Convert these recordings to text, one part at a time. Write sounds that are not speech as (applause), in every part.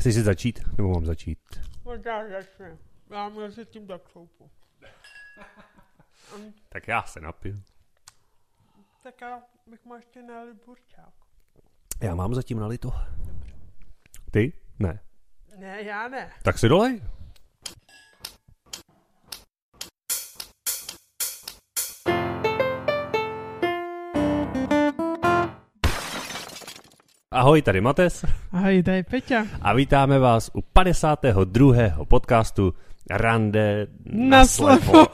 Chceš si začít? Nebo mám začít? Tak já začnu. Já mezi tím tak soupu. (laughs) Tak já se napiju. Tak já bych mu ještě nalil burčák. Já mám zatím nalito. Ty? Ne. Ne, já ne. Tak si dolej. Ahoj, tady Mates Ahoj, tady Peťa. a vítáme vás u 52. podcastu Rande na, Na slepo.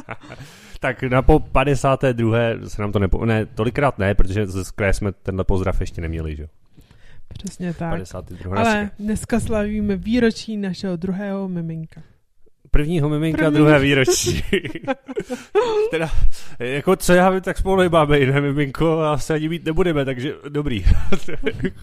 (laughs) tak na po 52. se nám to nepo... Ne, tolikrát ne, protože z kraje jsme tenhle pozdrav ještě neměli, že? jo? Přesně tak. 52. Ale dneska slavíme výročí našeho druhého miminka. Prvního miminka, První. druhé výročí. (laughs) teda, jako co já vím, tak spolu máme jiné miminko a asi ani mít nebudeme, takže dobrý.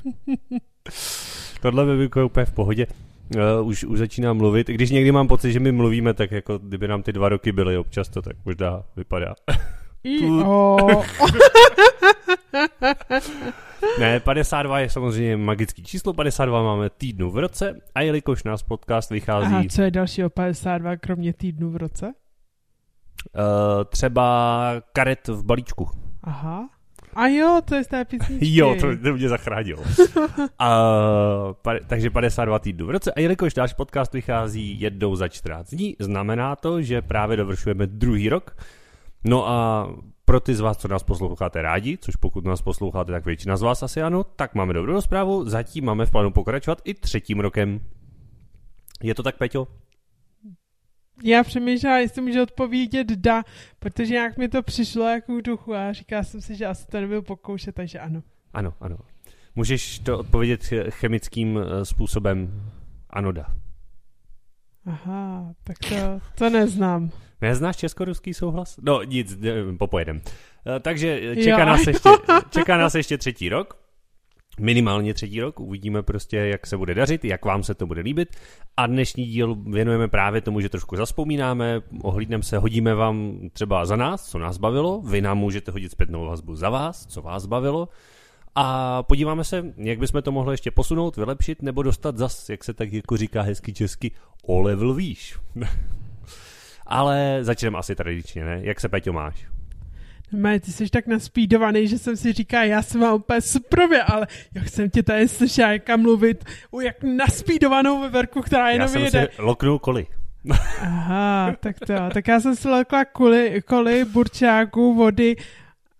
(laughs) Tohle miminko je úplně v pohodě. Uh, už, už začínám mluvit. Když někdy mám pocit, že my mluvíme, tak jako kdyby nám ty dva roky byly občas, to tak možná vypadá. I, (laughs) Ne, 52 je samozřejmě magický číslo, 52 máme týdnu v roce a jelikož náš podcast vychází a co je dalšího 52, kromě týdnu v roce? uh, třeba karet v balíčku. Aha. A jo, to je z té písničky. Jo, to, to mě zachránilo. (laughs) a, pa, takže 52 týdnů v roce. A jelikož náš podcast vychází jednou za 14 dní, znamená to, že právě dovršujeme druhý rok. No a pro ty z vás, co nás posloucháte rádi, což pokud nás posloucháte, tak většina z vás asi ano, tak máme dobrou zprávu. Zatím máme v plánu pokračovat i třetím rokem. Je to tak, Peťo? Já přemýšlela, jestli můžu odpovědět da, protože nějak mi to přišlo jako v duchu a říkala jsem si, že asi to nebudu pokoušet, takže ano. Ano, ano. Můžeš to odpovědět ch- chemickým eh, způsobem anoda. Aha, tak to, to neznám. Neznáš česko-ruský souhlas? No nic, popojedem. Eh, Takže čeká Jo. nás, ještě, (laughs) čeká nás ještě třetí rok. Minimálně třetí rok, uvidíme prostě, jak se bude dařit, jak vám se to bude líbit. A dnešní díl věnujeme právě tomu, že trošku zaspomínáme, ohlídneme se, hodíme vám třeba za nás, co nás bavilo, vy nám můžete hodit zpětnou vazbu za vás, co vás bavilo. A podíváme se, jak bychom to mohli ještě posunout, vylepšit, nebo dostat zas, jak se tak jako říká hezky česky, o level výš. (laughs) Ale začneme asi tradičně, ne? Jak se, Peťo, máš? Mé, ty jsi tak naspídovaný, že jsem si říká, já jsem mám úplně suprově, ale jak jsem tě tady slyšela jaka mluvit o jak naspídovanou veverku, která Já jenom jsem jede. si loknul koli. (laughs) Aha, tak to. Tak já jsem si lekla koli, koli burčáku, vody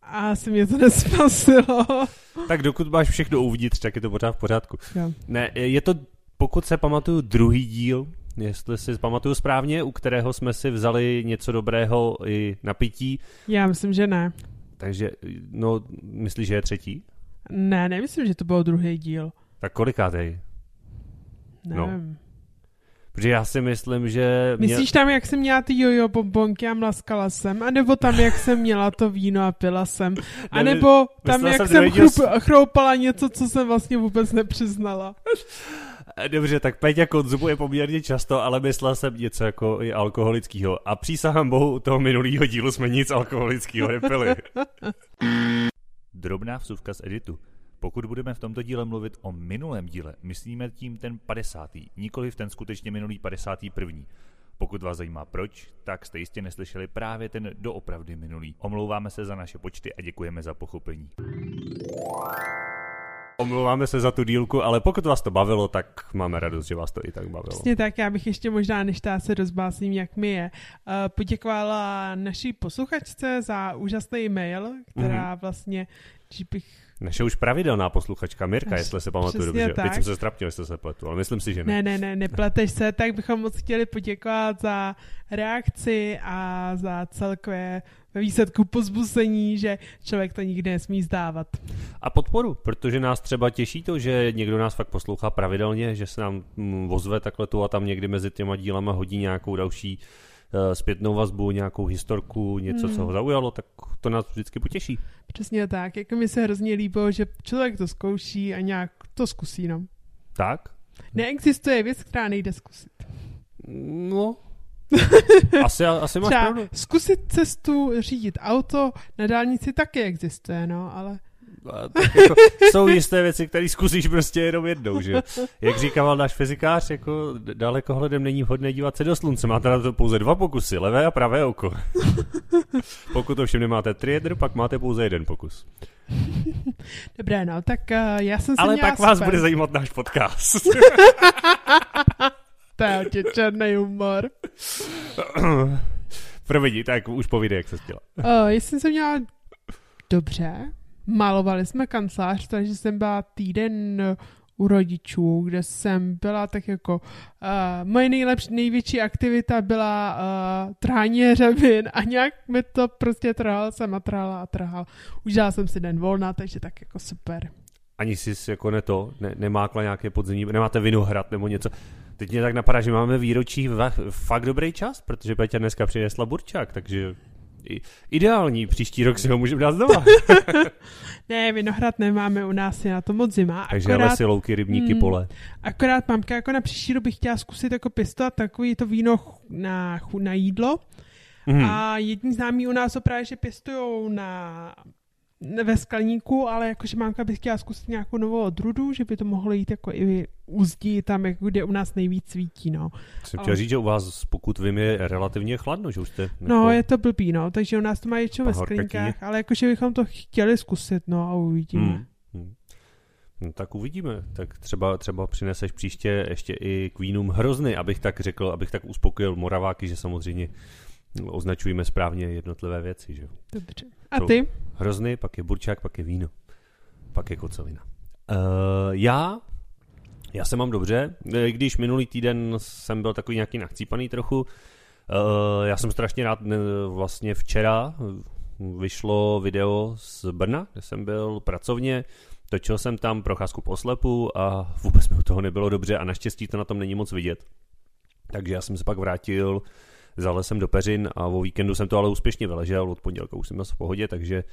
a asi mě to nespasilo. (laughs) Tak dokud máš všechno uvnitř, tak je to pořád v pořádku. Jo. Ne, je to, pokud se pamatuju, druhý díl, jestli si pamatuju správně, u kterého jsme si vzali něco dobrého i na pití, Já myslím, že ne. takže, no, myslíš, že je třetí? Ne, nemyslím, že to byl druhý díl. Tak kolikátej? No. Nevím. Protože já si myslím, že... mě- Myslíš tam, jak jsem měla ty jojo bombonky a mlaskala jsem? A nebo tam, jak jsem měla to víno a pila jsem? A Ne, nebo tam, jak jsem chrup, chroupala něco, co jsem vlastně vůbec nepřiznala? (laughs) Dobře, tak Peťa konzumuje poměrně často, ale myslel jsem něco jako i alkoholického. A přísahám bohu, u toho minulého dílu jsme nic alkoholického nepili. Drobná vsuvka z editu. Pokud budeme v tomto díle mluvit o minulém díle, myslíme tím ten 50. nikoli v ten skutečně minulý 51. Pokud vás zajímá proč, tak jste jistě neslyšeli právě ten doopravdy minulý. Omlouváme se za naše počty a děkujeme za pochopení. Omlouváme se za tu dílku, ale pokud vás to bavilo, tak máme radost, že vás to i tak bavilo. Přesně tak, já bych ještě možná, než ta se rozbásním, jak mi je, uh, poděkovala naší posluchačce za úžasný mail, která vlastně, když bych Naše už pravidelná posluchačka Mirka, Až- jestli se pamatuju dobře. tak. Teď jsem se strapnil, jestli se pletu, ale myslím si, že ne. Ne, ne, ne, nepleteš se, tak bychom moc chtěli poděkovat za reakci a za celkové ve výsledku pozbuzení, že člověk to nikdy nesmí zdávat. A podporu, protože nás třeba těší to, že někdo nás fakt poslouchá pravidelně, že se nám mm, ozve takhle tu a tam někdy mezi těma dílama hodí nějakou další uh, zpětnou vazbu, nějakou historku, něco, co Hmm. ho zaujalo, tak to nás vždycky potěší. Přesně tak, jako mi se hrozně líbilo, že člověk to zkouší a nějak to zkusí, no. Tak? Neexistuje věc, která nejde zkusit. No. (laughs) asi, asi máš Třeba pravdu. zkusit cestu řídit auto na dálnici taky existuje, no, ale jako, jsou jisté věci, které zkusíš prostě jenom jednou, že Jak říkával náš fyzikář, jako dalekohledem není vhodné dívat se do slunce. Máte na to pouze dva pokusy, levé a pravé oko. (laughs) Pokud ovšem nemáte triedr, pak máte pouze jeden pokus. Dobré, no, tak uh, já jsem si Ale pak vás super. bude zajímat náš podcast. (laughs) To je tě černý humor. (coughs) Promiň, tak už povídej, jak se chtěla. Uh, jestli jsem měla dobře, malovali jsme kancelář, takže jsem byla týden u rodičů, kde jsem byla tak jako, uh, moje nejlepší, největší aktivita byla uh, trhání hřebin a nějak mi to prostě trhal jsem a trhala a trhal. Užila jsem si den volna, takže tak jako super. Ani si jako ne to, ne, nemákla nějaké podzemní, nemáte vinohrad nebo něco. Teď mě tak napadá, že máme výročí v fakt dobrý čas, protože Peťa dneska přinesla burčák, takže ideální, příští rok si ho můžeme dát znova. (laughs) Ne, vinohrad nemáme u nás, je na to moc zima. takže akorát, lesy, louky, rybníky, Hmm. pole. akorát mamka jako na příští rok bych chtěla zkusit jako pěstovat takový to víno na, na jídlo. Mhm. A jední známí u nás právě, že pěstujou na ve skleníku, ale jakože mámka by chtěla zkusit nějakou novou odrudu, že by to mohlo jít jako i úzdí tam, jako kde u nás nejvíc svítí, no. Jsem ale- chtěl říct, že u vás, pokud vím, je relativně chladno, že už jste... No, jako- je to blbý, no, takže u nás to mají většinou ve skleníkách, ale jakože bychom to chtěli zkusit, no a uvidíme. Hmm. Hmm. No, tak uvidíme. Tak třeba, třeba přineseš příště ještě i Queenům hrozny, abych tak řekl, abych tak uspokojil Moraváky, že samozřejmě označujeme správně jednotlivé věci. Že? Dobře. A ty? Hrozny, pak je burčák, pak je víno. Pak je kocovina. Uh, já já se mám dobře, i když minulý týden jsem byl takový nějaký nachcípaný trochu. Uh, já jsem strašně rád, vlastně včera vyšlo video z Brna, kde jsem byl pracovně, točil jsem tam procházku po slepu a vůbec mi u toho nebylo dobře a naštěstí to na tom není moc vidět. Takže já jsem se pak vrátil, zalez jsem do peřin a o víkendu jsem to ale úspěšně vyležel, od pondělka už jsem zase v pohodě, takže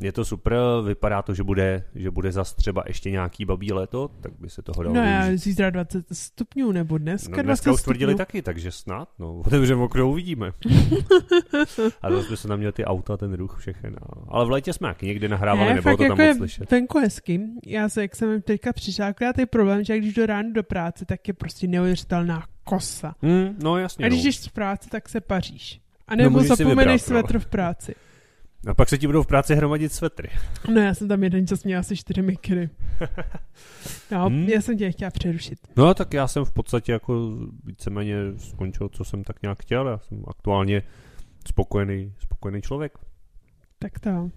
je to super, vypadá to, že bude, že bude zas třeba ještě nějaký babí léto, tak by se toho dalo No já zítra 20 stupňů, nebo dneska, No, 20 dneska už tvrdili stupňů. taky, takže snad, no, (laughs) otevřeme okno, uvidíme. (laughs) a zase by se tam měl ty auta, ten ruch, všechno. No. Ale v létě jsme taky někdy nahrávali, Ne, nebylo fakt to tam jako moc je slyšet. venku hezky. Já se, jak jsem teďka přišla, akorát je problém, že když jdu ráno do práce, tak je prostě neuvěřitelná kosa. Hmm, no jasně, A když no. jdeš z práce, tak se paříš. A nebo můžeš si zapomeneš no. svetr v práci. A pak se ti budou v práci hromadit svetry. (laughs) No já jsem tam jeden čas měla asi čtyři mikry. (laughs) No, Hmm. já jsem tě chtěla přerušit. No tak já jsem v podstatě jako víceméně skončil, co jsem tak nějak chtěl. Já jsem aktuálně spokojený, spokojený člověk. Tak to.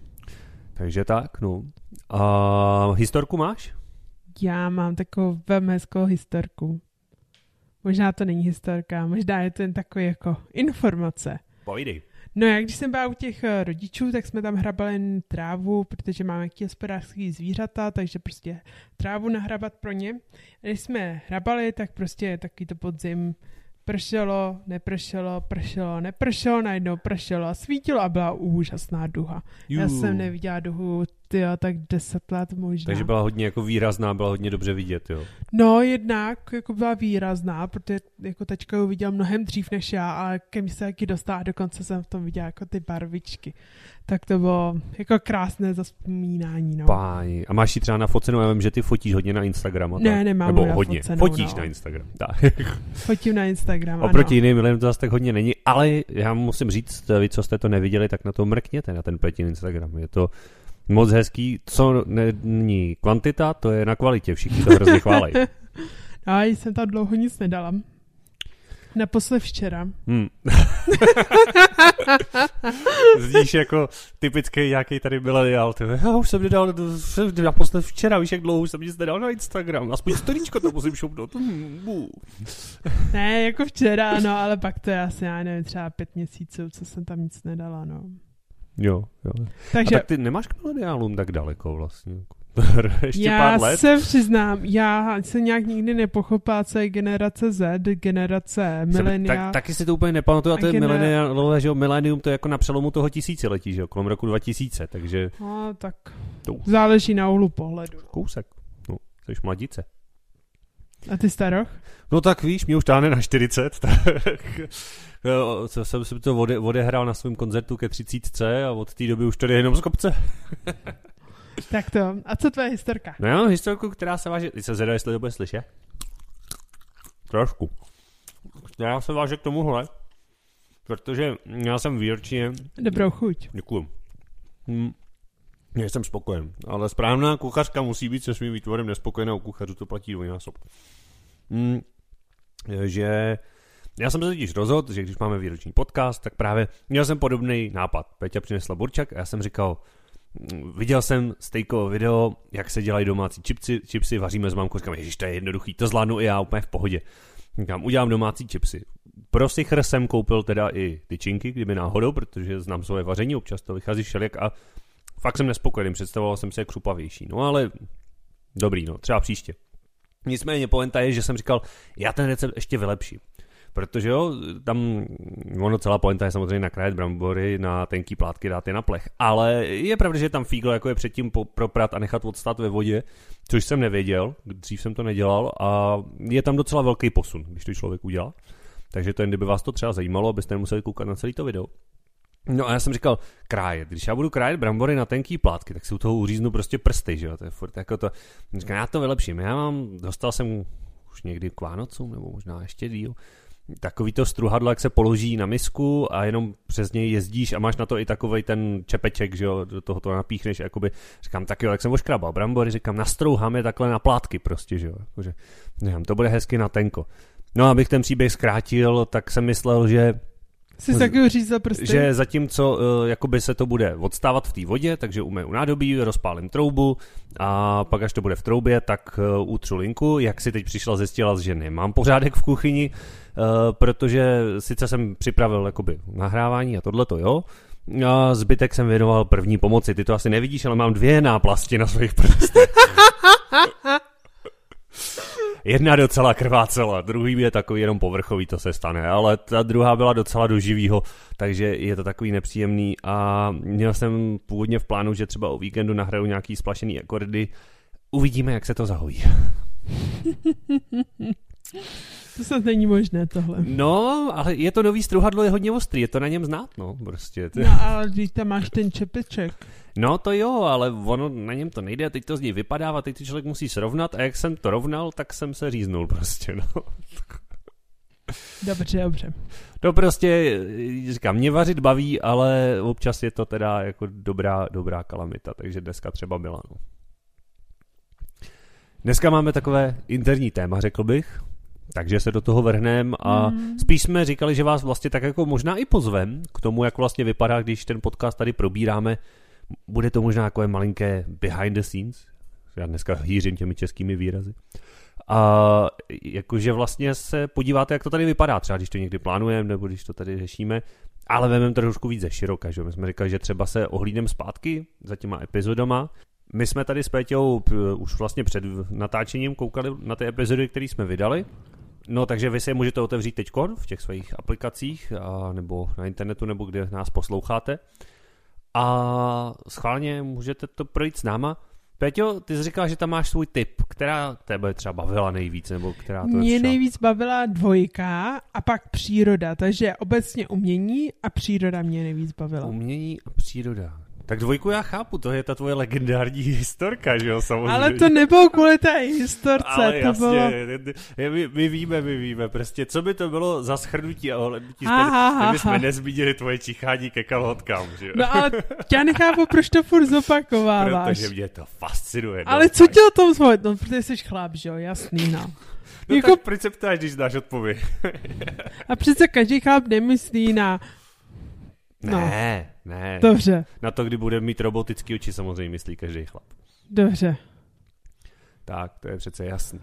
Takže tak, no. A historku máš? Já mám takovou velmi hezkou historku. Možná to není historka, možná je to jen takový jako informace. Pojdej. No já když jsem byla u těch eh, rodičů, tak jsme tam hrabali jen trávu, protože máme jaký hospodářský zvířata, takže prostě trávu nahrabat pro ně. A když jsme hrabali, tak prostě taky to podzim pršelo, nepršelo, pršelo, nepršelo, najednou pršelo a svítilo a byla úžasná duha. Já Jú. jsem neviděla duhu, tyjo, tak deset let možná. Takže byla hodně jako výrazná, byla hodně dobře vidět, jo. No, jednak jako byla výrazná, protože jako teďka ji viděl mnohem dřív než já, ale ke mně se taky dostala a dokonce jsem v tom viděla jako ty barvičky. Tak to bylo jako krásné zaspomínání, no. Páni. A máš ji třeba na focenu, já vím, že ty fotíš hodně na Instagram. a Ne, tak. nemám Nebo hodně. focenou, Fotíš no. na Instagram. Tak. (laughs) Fotím na Instagram, Oproti ano. jiným lidem to zase tak hodně není, ale já musím říct, vy, co jste to neviděli, tak na to mrkněte, na ten Petin Instagram. Je to moc hezký. Co není kvantita, to je na kvalitě. Všichni to hrozně chválej. No, (laughs) já jsem tam dlouho nic nedala. Naposled včera. Hmm. (laughs) Zníš jako typický nějaký tady. Ty, já už jsem nedal, jsem naposled včera, víš, jak dlouho už jsem nic nedal na Instagram. Aspoň storíčko to musím šoupnout. (laughs) Ne, jako včera, no, ale pak to je asi, já nevím, třeba pět měsíců, co jsem tam nic nedala, no. Jo, jo. A Takže tak ty nemáš k mileniálům tak daleko vlastně. (laughs) Ještě já pár let. se přiznám, já jsem nějak nikdy nepochopila, co je generace Z, generace milenia. Tak, taky si to úplně nepamatuju, a to A je gener- že jo, milenium to je jako na přelomu toho tisíciletí, že jo, kolem roku 2000, takže No, tak To- záleží na úhlu pohledu. kousek. No, jsi mladice. A ty staroch? No tak víš, mě už táhne na 40, tak jo, co jsem si to ode, odehrál na svém koncertu ke 30 a od té doby už tady jenom z kopce. (laughs) Tak to. A co tvoje historka? No já mám historku, která se váže... Ty se zvedá, jestli to bude slyšet? Trošku. Já se váže k tomuhle, protože já jsem výročně... Dobrou chuť. Děkuju. Hm. Já jsem spokojen, ale správná kuchařka musí být se svým výtvorem nespokojená u kuchařů, to platí dvojnásob. Hm. Že já jsem se totiž rozhodl, že když máme výroční podcast, tak právě měl jsem podobný nápad. Peťa přinesla burčak a já jsem říkal, mm, viděl jsem stejkovo video, jak se dělají domácí čipsy, čipsy vaříme s mámkou, říkám, ježiš, to je jednoduchý, to zvládnu i já úplně v pohodě. Říkám, udělám domácí čipsy. Pro sichr jsem koupil teda i tyčinky, kdyby náhodou, protože znám svoje vaření, občas to vychází všelijak a fakt jsem nespokojený, představoval jsem se křupavější. No ale dobrý, no, třeba příště. Nicméně poenta je, že jsem říkal, já ten recept ještě vylepším. Protože jo, tam ono celá pointa je samozřejmě nakrájet brambory na tenký plátky, dát je na plech. Ale je pravda, že tam fíglo jako je předtím proprat a nechat odstát ve vodě, což jsem nevěděl, dřív jsem to nedělal a je tam docela velký posun, když to člověk udělá. Takže to jen kdyby vás to třeba zajímalo, abyste nemuseli koukat na celý to video. No a já jsem říkal, krájet. Když já budu krájet brambory na tenký plátky, tak si u toho uříznu prostě prsty, že jo? To je furt jako to. Říkám, já to vylepším. Já mám, dostal jsem už někdy k Vánocům, nebo možná ještě díl, takový to struhadlo, jak se položí na misku a jenom přes něj jezdíš a máš na to i takový ten čepeček, že jo, do toho to napíchneš, jakoby, říkám, tak jo, jak jsem oškrabal brambory, říkám, nastrouhám je takhle na plátky prostě, že jo, jakože, říkám, to bude hezky na tenko. No, abych ten příběh zkrátil, tak jsem myslel, že Jsi taky řízl prsty? Že zatímco uh, jakoby se to bude odstávat v té vodě, takže umyju nádobí, rozpálím troubu a pak až to bude v troubě, tak uh, utřu linku. Jak si teď přišla zjistila, že nemám pořádek v kuchyni, uh, protože sice jsem připravil jakoby nahrávání a tohle to jo, a zbytek jsem věnoval první pomoci. Ty to asi nevidíš, ale mám dvě náplasti na svých prstech. (laughs) Jedna docela krvácela, druhý je takový jenom povrchový, to se stane, ale ta druhá byla docela do živýho, takže je to takový nepříjemný a měl jsem původně v plánu, že třeba o víkendu nahraju nějaký splašený akordy. Uvidíme, jak se to zahojí. (laughs) To snad není možné tohle. No, ale je to nový struhadlo, je hodně ostrý, je to na něm znát, no, prostě. No, ale když tam máš ten čepeček. No to jo, ale ono na něm to nejde, teď to z něj vypadává, teď to člověk musí srovnat a jak jsem to rovnal, tak jsem se říznul prostě, no. Dobře, dobře. To prostě, říkám, mě vařit baví, ale občas je to teda jako dobrá, dobrá kalamita, takže dneska třeba byla, no. Dneska máme takové interní téma, řekl bych, takže se do toho vrhnem a mm. spíš jsme říkali, že vás vlastně tak jako možná i pozvem k tomu, jak vlastně vypadá, když ten podcast tady probíráme. Bude to možná jako malinké behind the scenes. Já dneska hýřím těmi českými výrazy. A jakože vlastně se podíváte, jak to tady vypadá, třeba když to někdy plánujeme, nebo když to tady řešíme, ale vememe to trošku víc ze široka, že my jsme říkali, že třeba se ohlídneme zpátky za těma epizodama. My jsme tady s Péťou už vlastně před natáčením koukali na ty epizody, které jsme vydali No, takže vy si je můžete otevřít teď v těch svých aplikacích a, nebo na internetu, nebo kde nás posloucháte. A schválně můžete to projít s náma. Peťo, ty jsi říkal, že tam máš svůj tip. Která tebe třeba bavila nejvíc? Nebo která to Mě nejvíc bavila dvojka a pak příroda. Takže obecně umění a příroda mě nejvíc bavila. Umění a příroda. Tak dvojku já chápu, to je ta tvoje legendární (laughs) historka, že jo, samozřejmě. Ale to nebylo kvůli té historce, Ale to jasně, bylo... my, my, víme, my víme, prostě, co by to bylo za schrnutí a ohlednutí, kdyby jsme nezmínili tvoje čichání ke kalhotkám, že jo. No ale já nechápu, proč to furt zopakováváš. Protože mě to fascinuje. Ale no, co tě o tom zvolit? No, protože jsi chlap, že jo, jasný, no. No jako... tak proč se ptáš, když znáš odpověď? a přece každý chlap nemyslí na No. Ne, ne. Dobře. Na to, kdy bude mít robotický oči, samozřejmě myslí každý chlap. Dobře. Tak, to je přece jasný.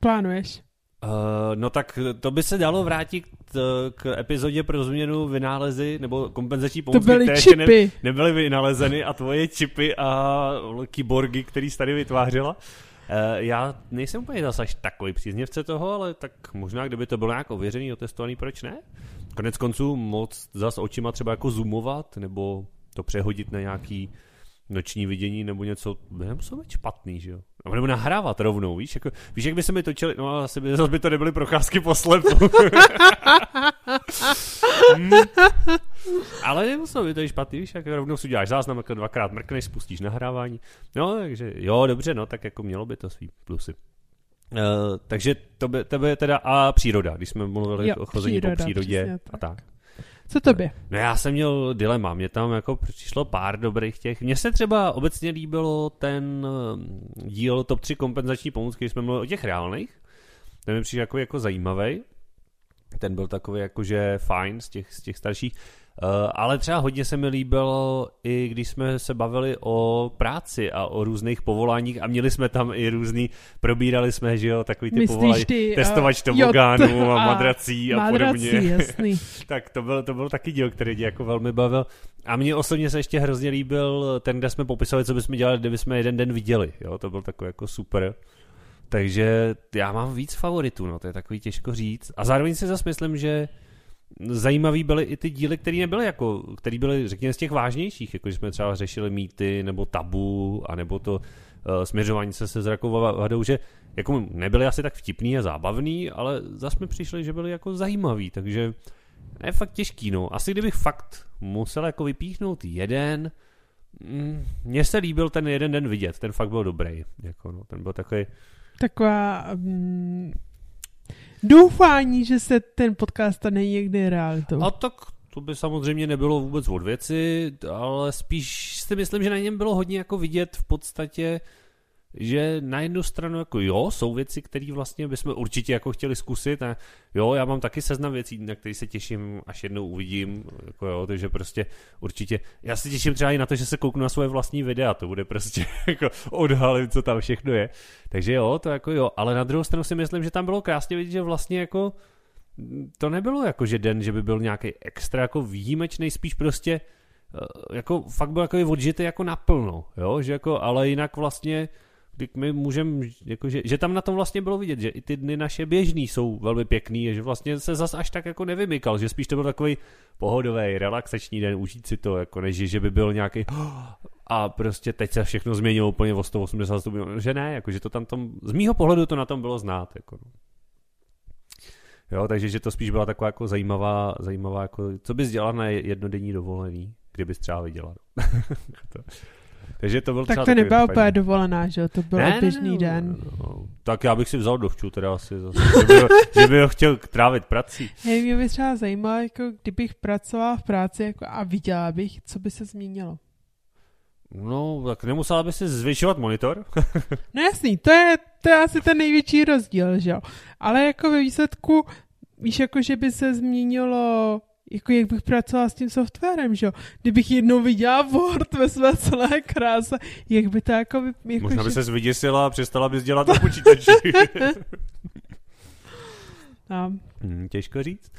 Plánuješ? Uh, no tak to by se dalo vrátit k, k epizodě pro změnu vynálezy nebo kompenzační pomůcky, to byly které čipy. Ne, nebyly vynalezeny a tvoje čipy a kyborgy, který jsi tady vytvářela. Uh, já nejsem úplně zase až takový příznivce toho, ale tak možná, kdyby to bylo nějak ověřený, otestovaný, proč ne? Konec konců moc zas očima třeba jako zoomovat, nebo to přehodit na nějaký noční vidění nebo něco, by nemuselo být špatný, že jo? Nebo nahrávat rovnou, víš? Jako, víš, jak by se mi točili, no asi by, zase by to nebyly procházky po slepu. hmm. (laughs) Ale nemuselo by to je špatný, víš, jak rovnou si uděláš záznam, jako dvakrát mrkneš, spustíš nahrávání. No, takže jo, dobře, no, tak jako mělo by to svý plusy. Uh, takže to by, to by teda a příroda, když jsme mluvili Jo, o chození příroda, po přírodě přesně a tak. tak. Co tobě? No já jsem měl dilema, mě tam jako přišlo pár dobrých těch. Mně se třeba obecně líbilo ten eh, díl top 3 kompenzační pomůcky, když jsme mluvili o těch reálných. Ten mi přišel jako, jako zajímavý. Ten byl takový jakože fajn z těch, z těch starších. Uh, ale třeba hodně se mi líbilo i když jsme se bavili o práci a o různých povoláních a měli jsme tam i různý, probírali jsme, že jo, takový ty povolání, ty... testovač uh, tobogánů (laughs) a a madrací a madrací, podobně. jasný. (laughs) tak to byl, to byl taky díl, který mě jako velmi bavil. A mně osobně se ještě hrozně líbil ten, kde jsme popisovali, co bychom dělali, kdyby jsme jeden den viděli. Jo, to byl takový jako super. Takže já mám víc favoritů, no, to je takový těžko říct. A zároveň si zase myslím, že zajímavý byly i ty díly, které nebyly jako, které byly, řekněme, z těch vážnějších, jako jsme třeba řešili mýty, nebo tabu, anebo to uh, směřování se se zrakovou vadou, že jako nebyly asi tak vtipný a zábavný, ale zase mi přišli, že byly jako zajímavý, takže je fakt těžký, no. Asi kdybych fakt musel jako vypíchnout jeden, mm, mně se líbil ten jeden den vidět, ten fakt byl dobrý, jako no, ten byl takový, Taková um, doufání, že se ten podcast stane někdy realitou. A tak to by samozřejmě nebylo vůbec od věci, ale spíš si myslím, že na něm bylo hodně jako vidět v podstatě, že na jednu stranu jako jo, jsou věci, které vlastně bychom určitě jako chtěli zkusit a jo, já mám taky seznam věcí, na které se těším, až jednou uvidím, jako jo, takže prostě určitě, já se těším třeba i na to, že se kouknu na svoje vlastní videa, to bude prostě (laughs) jako odhalit, co tam všechno je, takže jo, to jako jo, ale na druhou stranu si myslím, že tam bylo krásně vidět, že vlastně jako to nebylo jako, že den, že by byl nějaký extra jako výjimečný, spíš prostě eh, jako fakt byl jako odžitý jako naplno, jo, že jako, ale jinak vlastně kdy my můžeme, jako, že, že, tam na tom vlastně bylo vidět, že i ty dny naše běžný jsou velmi pěkný, že vlastně se zas až tak jako nevymykal, že spíš to byl takový pohodový, relaxační den, užít si to, jako než že by byl nějaký (gasps) a prostě teď se všechno změnilo úplně o 180 stupňů, že ne, jako, že to tam tom, z mýho pohledu to na tom bylo znát, jako no. Jo, takže že to spíš byla taková jako zajímavá, zajímavá jako, co bys dělal na jednodenní dovolený, kdybys třeba viděla. (laughs) Takže to byl tak to nebyla úplně dovolená, že jo? To byl běžný den. No, tak já bych si vzal dovču teda asi zase, že by, ho, (laughs) že by ho chtěl trávit prací. Hej, mě by třeba zajímalo, jako kdybych pracovala v práci jako a viděla bych, co by se změnilo. No, tak nemusela by si zvyšovat monitor? (laughs) No jasný, to je, to je asi ten největší rozdíl, že jo. Ale jako ve výsledku, víš, jako že by se změnilo, jako jak bych pracovala s tím softwarem, že jo. Kdybych jednou viděla Word ve své celé kráse, jak by to jako... jako Možná by že... se vyděsila a přestala bys dělat na počítači. (laughs) No, Hmm, těžko říct.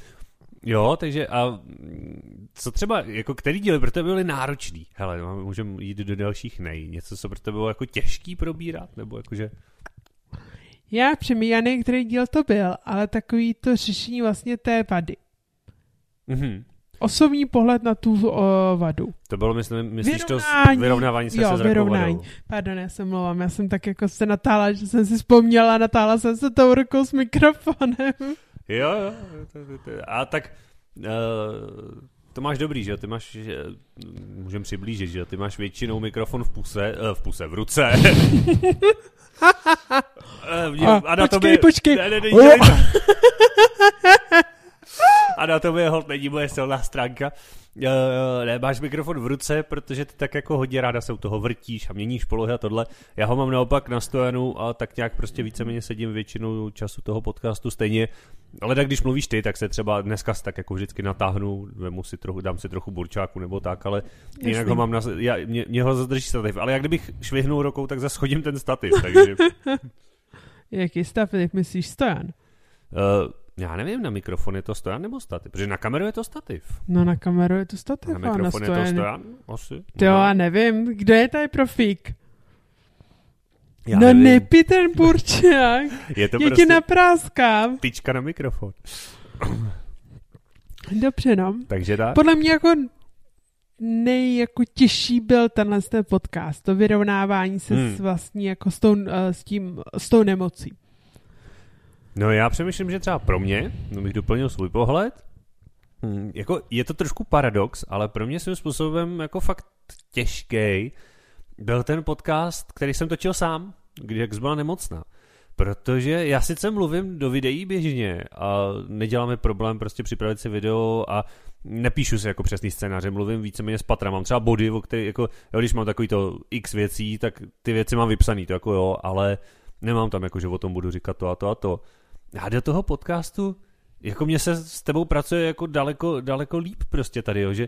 Jo, takže a co třeba, jako který díly pro tebe byly náročný? Hele, no, můžeme jít do dalších nej. Něco, co pro tebe bylo jako těžký probírat? Nebo jakože... já přemýšlím, který díl to byl, ale takový to řešení vlastně té vady. Mhm. Osobní pohled na tu o, vadu. To bylo, myslím, myslíš to Vyrovnání. s vyrovnávání se Jo, se vyrovnání. vadou? Pardon, já se mluvám, já jsem tak jako se natála, že jsem si vzpomněla, natála jsem se tou rukou s mikrofonem. Jo, jo. To, to, to. A tak uh, to máš dobrý, že jo? Ty máš, že, můžem přiblížit, že jo? Ty máš většinou mikrofon v puse, uh, v puse, v ruce. (laughs) Eh, A, na počkej, tobě- počkej. Ne, ne, ne, ne, ne. A na tobě hold není moje silná stránka. Uh, ne, máš mikrofon v ruce, protože ty tak jako hodně ráda se u toho vrtíš a měníš polohy a tohle. Já ho mám naopak na stojanu a tak nějak prostě víceméně sedím většinou času toho podcastu stejně. Ale tak když mluvíš ty, tak se třeba dneska tak jako vždycky natáhnu, vemu si trochu, dám si trochu burčáku nebo tak, ale jinak Jasný. ho mám na, já, mě, mě ho zadrží stativ. Ale jak kdybych švihnul rukou, tak zase chodím ten stativ, takže... (laughs) Jaký jak myslíš, stojan? Uh, já nevím, na mikrofon je to stojan nebo stativ? Protože na kameru je to stativ. No na kameru je to stativ, Na a na mikrofon je to stojan. Asi. Jo, Možná. a nevím, kdo je tady profík? Já no nevím. nepí ten burčák, (laughs) Je to já prostě ti napráskám. tyčka na mikrofon. (coughs) Dobře, no. Takže tak. Podle mě jako nej jako těžší byl tenhle ten podcast, to vyrovnávání se Hmm. s vlastní jako s tou, eh, s tím, s tou nemocí. No já přemýšlím, že třeba pro mě, no bych doplnil svůj pohled, Hmm, jako je to trošku paradox, ale pro mě svým způsobem jako fakt těžký byl ten podcast, který jsem točil sám, kdy jak byla nemocná. Protože já sice mluvím do videí běžně a neděláme problém prostě připravit si video a nepíšu si jako přesný scénáře, mluvím víceméně z patra, mám třeba body, o který, jako, jo, když mám takový to x věcí, tak ty věci mám vypsaný, to jako jo, ale nemám tam jako, že o tom budu říkat to a to a to. A do toho podcastu, jako mě se s tebou pracuje jako daleko, daleko líp prostě tady, jo, že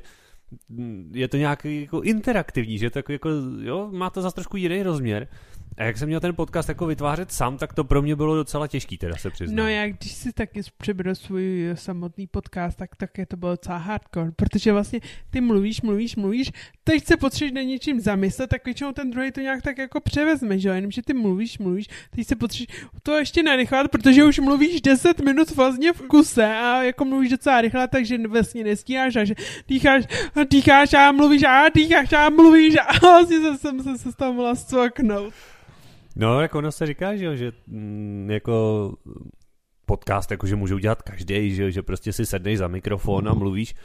je to nějaký jako interaktivní, že tak jako, jo, má to zase trošku jiný rozměr a jak jsem měl ten podcast jako vytvářet sám, tak to pro mě bylo docela těžký, teda se přiznám. No já když si taky přebral svůj samotný podcast, tak také to bylo docela hardcore, protože vlastně ty mluvíš, mluvíš, mluvíš, teď se potřebuješ na něčím zamyslet, tak většinou ten druhý to nějak tak jako převezme, že jo, jenomže ty mluvíš, mluvíš, teď se potřebuješ to ještě nenechat, protože už mluvíš 10 minut vlastně v kuse a jako mluvíš docela rychle, takže vlastně nestíháš a že dýcháš, dýcháš a mluvíš a dýcháš a mluvíš a (laughs) vlastně jsem se, se z toho mohla zcvaknout. No, jako ono se říká, že, že mm, jako podcast jakože může udělat každý, že, že prostě si sedneš za mikrofon a mluvíš.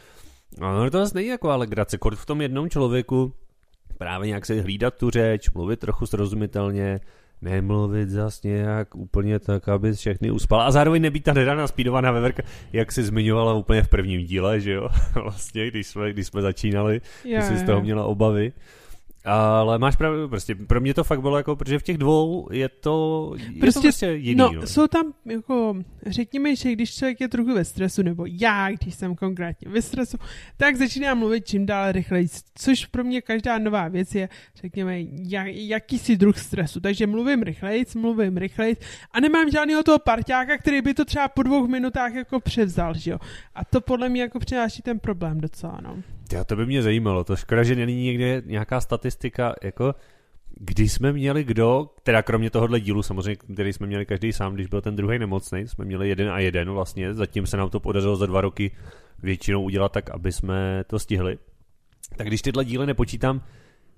No, no to zase není jako alegrace, kort v tom jednom člověku právě nějak se hlídat tu řeč, mluvit trochu srozumitelně, nemluvit zas nějak úplně tak, aby všechny uspal. A zároveň nebýt ta nedaná speedovaná veverka, jak si zmiňovala úplně v prvním díle, že jo? (laughs) vlastně, když jsme, když jsme začínali, yeah, jsi z toho měla obavy. Ale máš pravdu, prostě pro mě to fakt bylo jako, protože v těch dvou je to, je prostě, to prostě jiný. No, no, jsou tam jako, řekněme, že když člověk je trochu ve stresu, nebo já, když jsem konkrétně ve stresu, tak začínám mluvit čím dál rychleji, což pro mě každá nová věc je, řekněme, jak, jakýsi druh stresu. Takže mluvím rychleji, mluvím rychleji a nemám žádného toho parťáka, který by to třeba po dvou minutách jako převzal, že jo. A to podle mě jako přináší ten problém docela, no. Já to by mě zajímalo. To škoda, že není někde nějaká statistika, jako kdy jsme měli kdo, teda kromě tohohle dílu samozřejmě, který jsme měli každý sám, když byl ten druhý nemocný, jsme měli jeden a jeden vlastně, zatím se nám to podařilo za dva roky většinou udělat tak, aby jsme to stihli. Tak když tyhle díly nepočítám,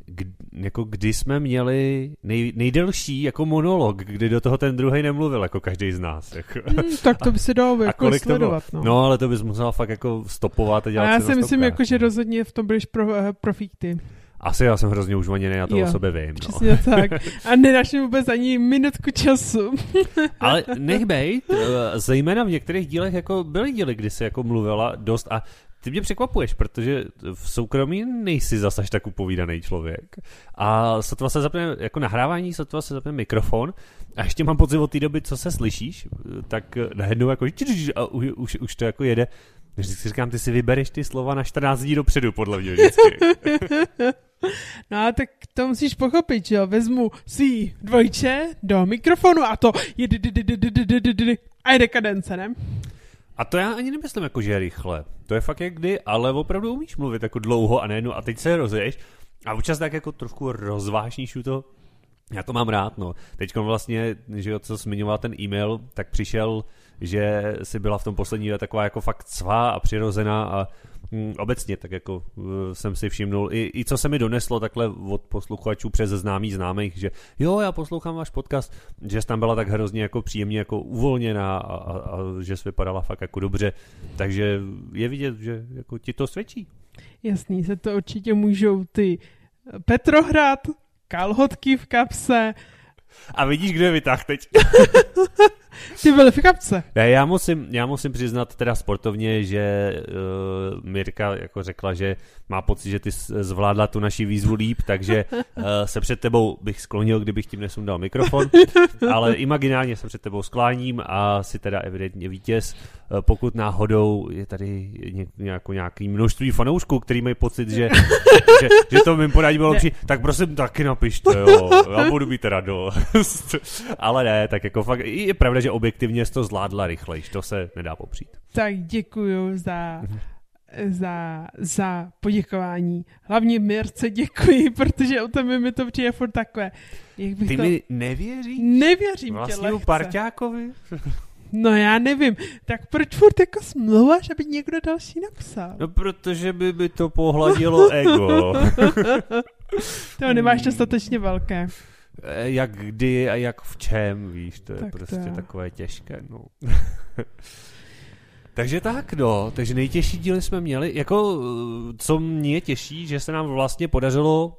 kdy, jako kdy jsme měli nej, nejdelší jako monolog, kdy do toho ten druhý nemluvil, jako každý z nás. Jako. Hmm, tak to by se dalo jako sledovat. No. no. ale to bys musel fakt jako stopovat a dělat A já si myslím, jako, že rozhodně v tom budeš pro, uh, profík ty. Asi já jsem hrozně užvaněný, já to jo, o sobě vím. No. Přesně tak. A nedáš mi vůbec ani minutku času. (laughs) Ale nech bejt, eh, zejména v některých dílech jako byly díly, kdy se jako mluvila dost a ty mě překvapuješ, protože v soukromí nejsi zase tak upovídaný člověk. A sotva se zapne, jako nahrávání, sotva se zapne mikrofon a ještě mám pocit od té doby, co se slyšíš, tak najednou jako a už, už to jako jede. Vždycky si říkám, ty si vybereš ty slova na 14 dní dopředu, podle mě vždycky. No a tak to musíš pochopit, že jo, vezmu si dvojče do mikrofonu a to je a je dekadence, ne? A to já ani nemyslím jako, že rychle. To je fakt jak kdy, ale opravdu umíš mluvit jako dlouho a nejenom a teď se rozješ a občas tak jako trošku rozvážníš to. Já to mám rád, no. Teď vlastně, že jo, co zmiňoval ten e-mail, tak přišel, že si byla v tom poslední taková jako fakt svá a přirozená a obecně, tak jako uh, jsem si všimnul, i, i co se mi doneslo takhle od posluchačů přes známých známých, že jo, já poslouchám váš podcast, že tam byla tak hrozně jako příjemně jako uvolněná a, a, a že jsi vypadala fakt jako dobře, takže je vidět, že jako ti to svědčí. Jasný, se to určitě můžou ty Petrohrad, kalhotky v kapse, a vidíš, kdo je vytáh teď. (laughs) (laughs) Ty byly v kapce. Ne, já musím, já musím přiznat teda sportovně, že uh, Mirka jako řekla, že má pocit, že ty zvládla tu naši výzvu líp, takže uh, (laughs) se před tebou bych sklonil, kdybych tím nesundal mikrofon, (laughs) ale imaginálně se před tebou skláním a si teda evidentně vítěz. Uh, pokud náhodou je tady nějakou, nějaký množství fanoušků, který mají pocit, že, že, že to mým podání bylo při, tak prosím taky napište, jo, já budu mít radost. (laughs) ale ne, tak jako fakt, je pravda, že objektivně jsi to zvládla rychlejš, to se nedá popřít. Tak děkuju za za, za poděkování. Hlavně Mirce děkuji, protože o tebe mi to přijde furt takové. Jak bych Ty to... mi nevěříš? Nevěřím Vlastnímu parťákovi? No já nevím. Tak proč furt jako smlouváš, aby někdo další napsal? No protože by by to pohladilo (laughs) ego. to nemáš dostatečně velké. Eh, jak kdy a jak v čem, víš, to je tak prostě to. takové těžké, no. (laughs) Takže tak, no. Takže nejtěžší díly jsme měli. Jako, eh, co mě těší, že se nám vlastně podařilo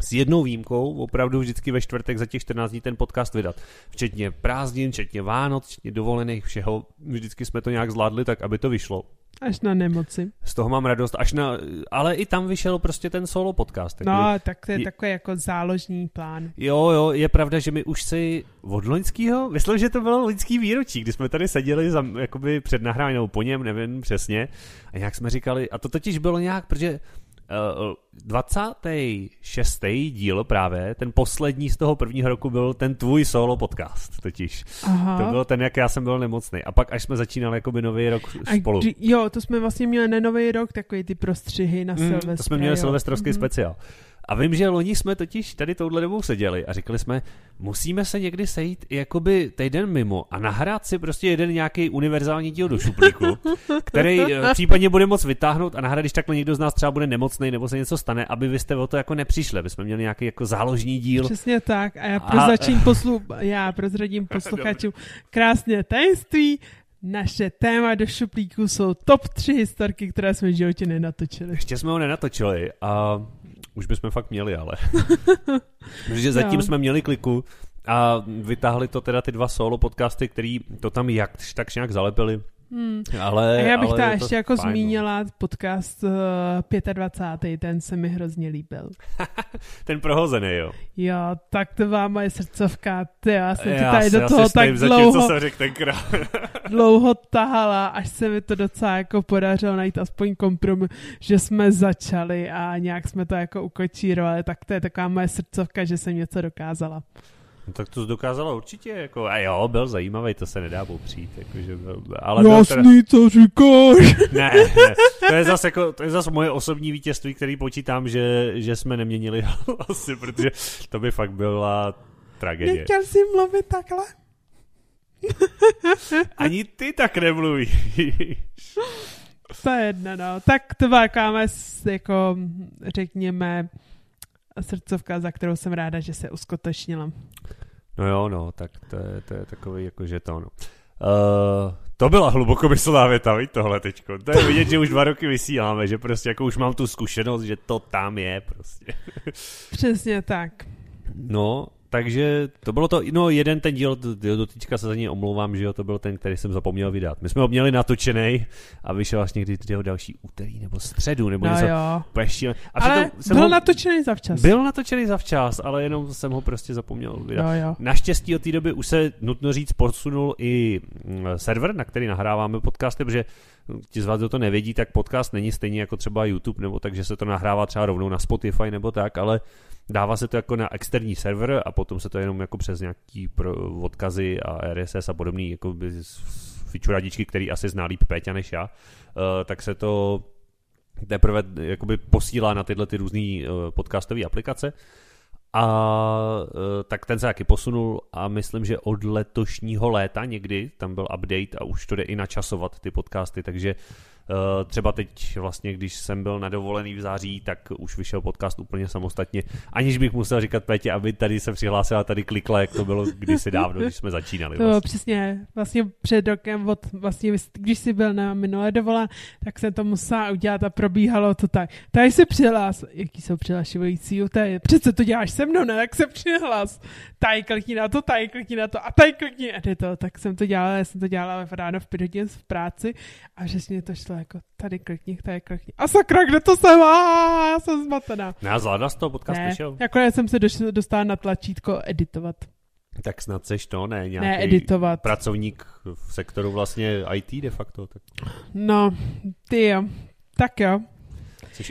s jednou výjimkou opravdu vždycky ve čtvrtek za těch 14 dní ten podcast vydat. Včetně prázdnin, včetně Vánoc, včetně dovolených, všeho. Vždycky jsme to nějak zvládli tak, aby to vyšlo. Až na nemoci. Z toho mám radost, až na, ale i tam vyšel prostě ten solo podcast. Tak no, tak to je, je takový jako záložní plán. Jo, jo, je pravda, že my už si od loňského, myslím, že to bylo loňský výročí, kdy jsme tady seděli za, jakoby před nahráním, po něm, nevím přesně, a nějak jsme říkali, a to totiž bylo nějak, protože 26. Eh, díl právě, ten poslední z toho prvního roku byl ten tvůj solo podcast totiž. Aha. To byl ten, jak já jsem byl nemocný. A pak až jsme začínali jakoby nový rok spolu. A, jo, to jsme vlastně měli na nový rok, takový ty prostřihy na mm, Silvestra. To jsme měli silvestrovský mm-hmm. speciál. A vím, že loni jsme totiž tady touhle dobou seděli a říkali jsme, musíme se někdy sejít jakoby týden mimo a nahrát si prostě jeden nějaký univerzální díl do šuplíku, (laughs) který eh, případně bude moc vytáhnout a nahrát, když takhle někdo z nás třeba bude nemocný nebo se něco stane, aby vy jste o to jako nepřišli, aby jsme měli nějaký jako záložní díl. Přesně tak. A já prozradím, a... poslu... já prozradím posluchačům krásně tajemství, naše téma do šuplíku jsou top 3 historky, které jsme v životě nenatočili. Ještě jsme ho nenatočili a už bychom fakt měli, ale. (laughs) Protože zatím jsme měli kliku a vytáhli to teda ty dva solo podcasty, který to tam jak tak nějak zalepili Hmm. Ale, a já bych ale ta ještě jako fajn, no. zmínila podcast uh, eh, 25. ten se mi hrozně líbil. (laughs) ten prohozený, jo. Jo, tak to byla moje srdcovka. Ty, já jsem já tady do toho tak dlouho, co jsem řekl tenkrát. (laughs) dlouho tahala, až se mi to docela jako podařilo najít aspoň kompromis, že jsme začali a nějak jsme to jako ukočírovali, tak to je taková moje srdcovka, že jsem něco dokázala. No, tak to dokázala určitě, jako, a jo, byl zajímavý, to se nedá popřít, jakože, ale Jasný, teda... co říkáš? (laughs) Ne, ne, to je zase jako, to je zase moje osobní vítězství, který počítám, že, že jsme neměnili (laughs) hlasy, protože to by fakt byla tragédie. Nechtěl jsi mluvit takhle? (laughs) Ani ty tak nemluvíš. To je jedno, no. Tak to vákáme, jako řekněme, srdcovka, za kterou jsem ráda, že se uskutečnila. No jo, no, tak to je, to je takový jako že to, no. Uh, to byla hlubokomyslná věta, víš tohle teďko. To je vidět, že už dva roky vysíláme, že prostě jako už mám tu zkušenost, že to tam je prostě. Přesně tak. No, takže to bylo to, no jeden ten díl, do teďka se za něj omlouvám, že jo, to byl ten, který jsem zapomněl vydat. My jsme ho měli natočený a vyšel až někdy jeho další úterý nebo středu, nebo no něco jo. Peštil. A ale byl ho, natočený zavčas. Byl natočený zavčas, ale jenom jsem ho prostě zapomněl vydat. No jo. Naštěstí od té doby už se, nutno říct, posunul i mm, server, na který nahráváme podcasty, protože ti z vás, kdo to nevědí, tak podcast není stejně jako třeba YouTube, nebo takže se to nahrává třeba rovnou na Spotify nebo tak, ale dává se to jako na externí server a potom se to jenom jako přes nějaký pro odkazy a RSS a podobný jako fičuradičky, který asi zná líp Péťa než já, uh, tak se to teprve jakoby posílá na tyhle ty různé uh, podcastové aplikace. A uh, tak ten se taky posunul a myslím, že od letošního léta někdy tam byl update a už to jde i načasovat ty podcasty, takže třeba teď vlastně, když jsem byl na dovolený v září, tak už vyšel podcast úplně samostatně, aniž bych musel říkat Pétě, aby tady se přihlásila tady klikla, jak to bylo kdysi dávno, když jsme začínali. Vlastně. To přesně, vlastně před rokem, od, vlastně, když jsi byl na minulé dovolené, tak se to musela udělat a probíhalo to tak. Tady se přihlás, jaký jsou přihlašující, tady, přece to děláš se mnou, ne, tak se přihlás. Tady klikni na to, tady klikni na to a tady klikni a to. Tak jsem to dělala, já jsem to dělala ráno v pět v práci a přesně to šlo jako tady klikni, tady klikni. A sakra, kde to jsem? A já jsem zmatená. Ne, zvládla z toho podcast ne, přišel. Jako já jsem se dostala na tlačítko editovat. Tak snad seš to, ne? Nějaký ne, editovat. pracovník v sektoru vlastně IT de facto. Tak. No, ty jo. Tak jo.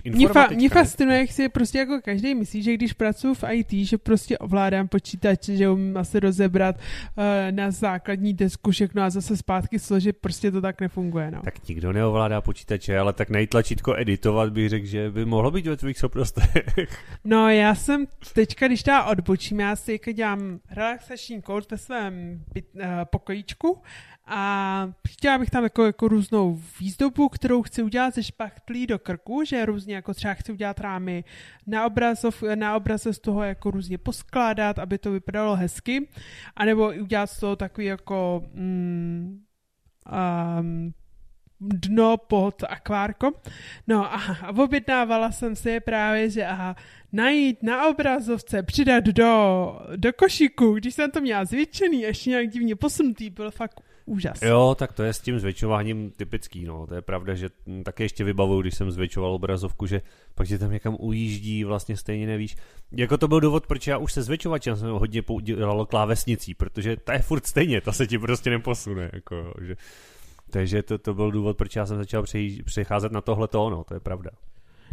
Mě, fa- mě fascinuje, jak si prostě jako každý myslí, že když pracuji v IT, že prostě ovládám počítač, že umím asi rozebrat uh, na základní desku všechno a zase zpátky složit, prostě to tak nefunguje. No. Tak nikdo neovládá počítače, ale tak nejtlačítko editovat bych řekl, že by mohlo být ve tvých schopnostech. (laughs) No já jsem teďka, když teda odbočím, já si jako dělám relaxační kód ve svém byt, uh, pokojíčku a chtěla bych tam jako, jako různou výzdobu, kterou chci udělat ze špachtlí do krku, že různě jako třeba chci udělat rámy na, obrazov, na obraze z toho jako různě poskládat, aby to vypadalo hezky, anebo udělat z toho takový jako mm, um, dno pod akvárko. No a, a objednávala jsem si právě, že aha, najít na obrazovce, přidat do, do košíku, když jsem to měla zvětšený, ještě nějak divně posunutý, byl fakt úžas. Jo, tak to je s tím zvětšováním typický, no. To je pravda, že také ještě vybavuju, když jsem zvětšoval obrazovku, že pak tě tam někam ujíždí, vlastně stejně nevíš. Jako to byl důvod, proč já už se zvětšovačem jsem hodně dělalo klávesnicí, protože ta je furt stejně, ta se ti prostě neposune, jako, že... Takže to, to byl důvod, proč já jsem začal přecházet na tohle to, no, to je pravda.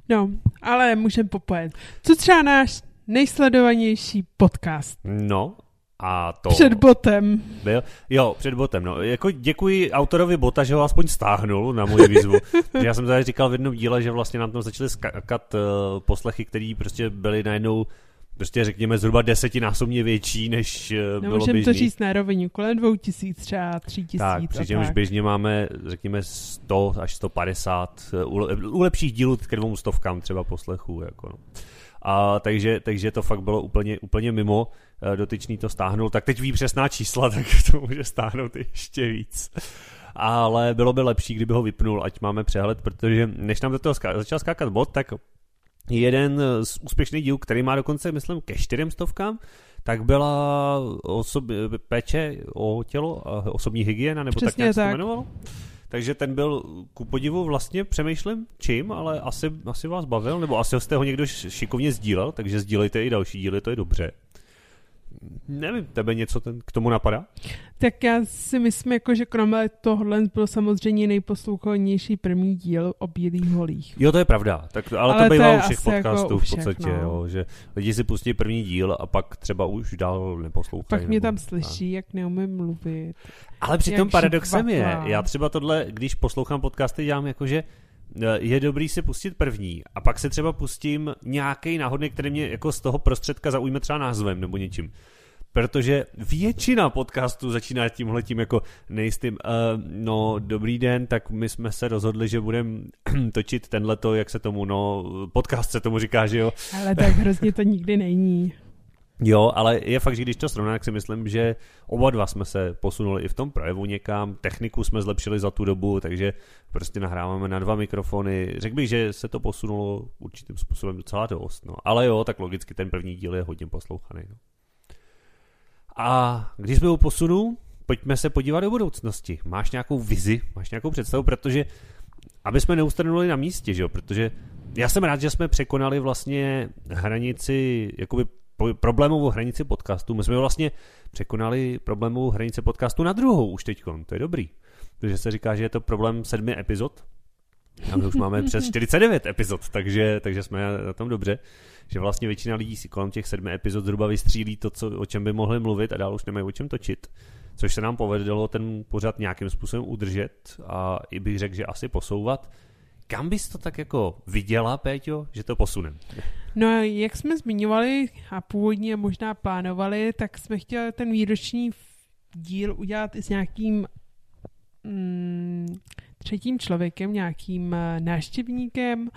No, ale můžeme popojet. Co třeba náš nejsledovanější podcast? No, a to... Před botem. Byl? Jo, před botem. No. Jako děkuji autorovi bota, že ho aspoň stáhnul na moji výzvu. (laughs) já jsem tady říkal v jednom díle, že vlastně nám tam začaly skakat uh, poslechy, které prostě byly najednou prostě řekněme zhruba desetinásobně větší, než uh, bylo běžný. to říct na rovině, kolem dvou tisíc, třeba tři tisíc. Tak, přičemž běžně máme, řekněme, 100 až 150 uh, u, u lepších dílů k dvou stovkám třeba poslechů. Jako no. A takže, takže to fakt bylo úplně, úplně mimo. Eh, dotyčný to stáhnul, tak teď ví přesná čísla, (laughs) tak to může stáhnout ještě víc. Ale bylo by lepší, kdyby ho vypnul, ať máme přehled, protože než nám do toho ská- začal skákat bot, tak jeden z úspěšných dílů, který má dokonce, myslím, ke čtyřem stovkám, tak byla osob, péče o tělo, osobní hygiena, nebo Přesně tak, jak tak. se to jmenovalo. Takže ten byl ku podivu vlastně, přemýšlím čím, ale asi, asi vás bavil, nebo asi jste ho někdo šikovně sdílel, takže sdílejte i další díly, to je dobře. Nevím, tebe něco ten, k tomu napadá? Tak já si myslím, jako, že kromě tohle byl samozřejmě nejposlouchanější první díl o bílých holích. Jo, to je pravda, tak, ale, ale to bývá u všech jako podcastů jako u všech, v podstatě, no. jo, že lidi si pustí první díl a pak třeba už dál neposlouchají. Pak mě nebo, tam slyší, a... jak neumím mluvit. Ale přitom paradoxem je, já třeba tohle, když poslouchám podcasty, dělám jako, že Eh, je dobrý si pustit první a pak se třeba pustím nějaký náhodný, který mě jako z toho prostředka zaujme třeba názvem nebo něčím. Protože většina podcastů začíná tímhle tím jako nejistým, uh, no dobrý den, tak my jsme se rozhodli, že budeme (clears throat) točit tenhleto, jak se tomu, no podcast se tomu říká, že jo. Ale tak hrozně to nikdy není. Jo, ale je fakt, že když to srovná, tak si myslím, že oba dva jsme se posunuli i v tom projevu někam, techniku jsme zlepšili za tu dobu, takže prostě nahráváme na dva mikrofony. Řekl bych, že se to posunulo určitým způsobem docela dost, no. Ale jo, tak logicky ten první díl je hodně poslouchaný. No. A když jsme u posunu, pojďme se podívat do budoucnosti. Máš nějakou vizi, máš nějakou představu, protože aby jsme neustranuli na místě, že jo, protože já jsem rád, že jsme překonali vlastně hranici jakoby problémovou hranici podcastu. My jsme vlastně překonali problémovou hranici podcastu na druhou už teď. To je dobrý. Protože se říká, že je to problém sedmi epizod. A my už máme přes (laughs) 49 epizod, takže, takže jsme na tom dobře. Že vlastně většina lidí si kolem těch sedmi epizod zhruba vystřílí to, co, o čem by mohli mluvit a dál už nemají o čem točit. Což se nám povedlo ten pořad nějakým způsobem udržet a i bych řekl, že asi posouvat. Kam bys to tak jako viděla, Péťo, že to posunem? No, jak jsme zmiňovali a původně možná plánovali, tak jsme chtěli ten výroční díl udělat i s nějakým mm, třetím člověkem, nějakým uh, návštěvníkem,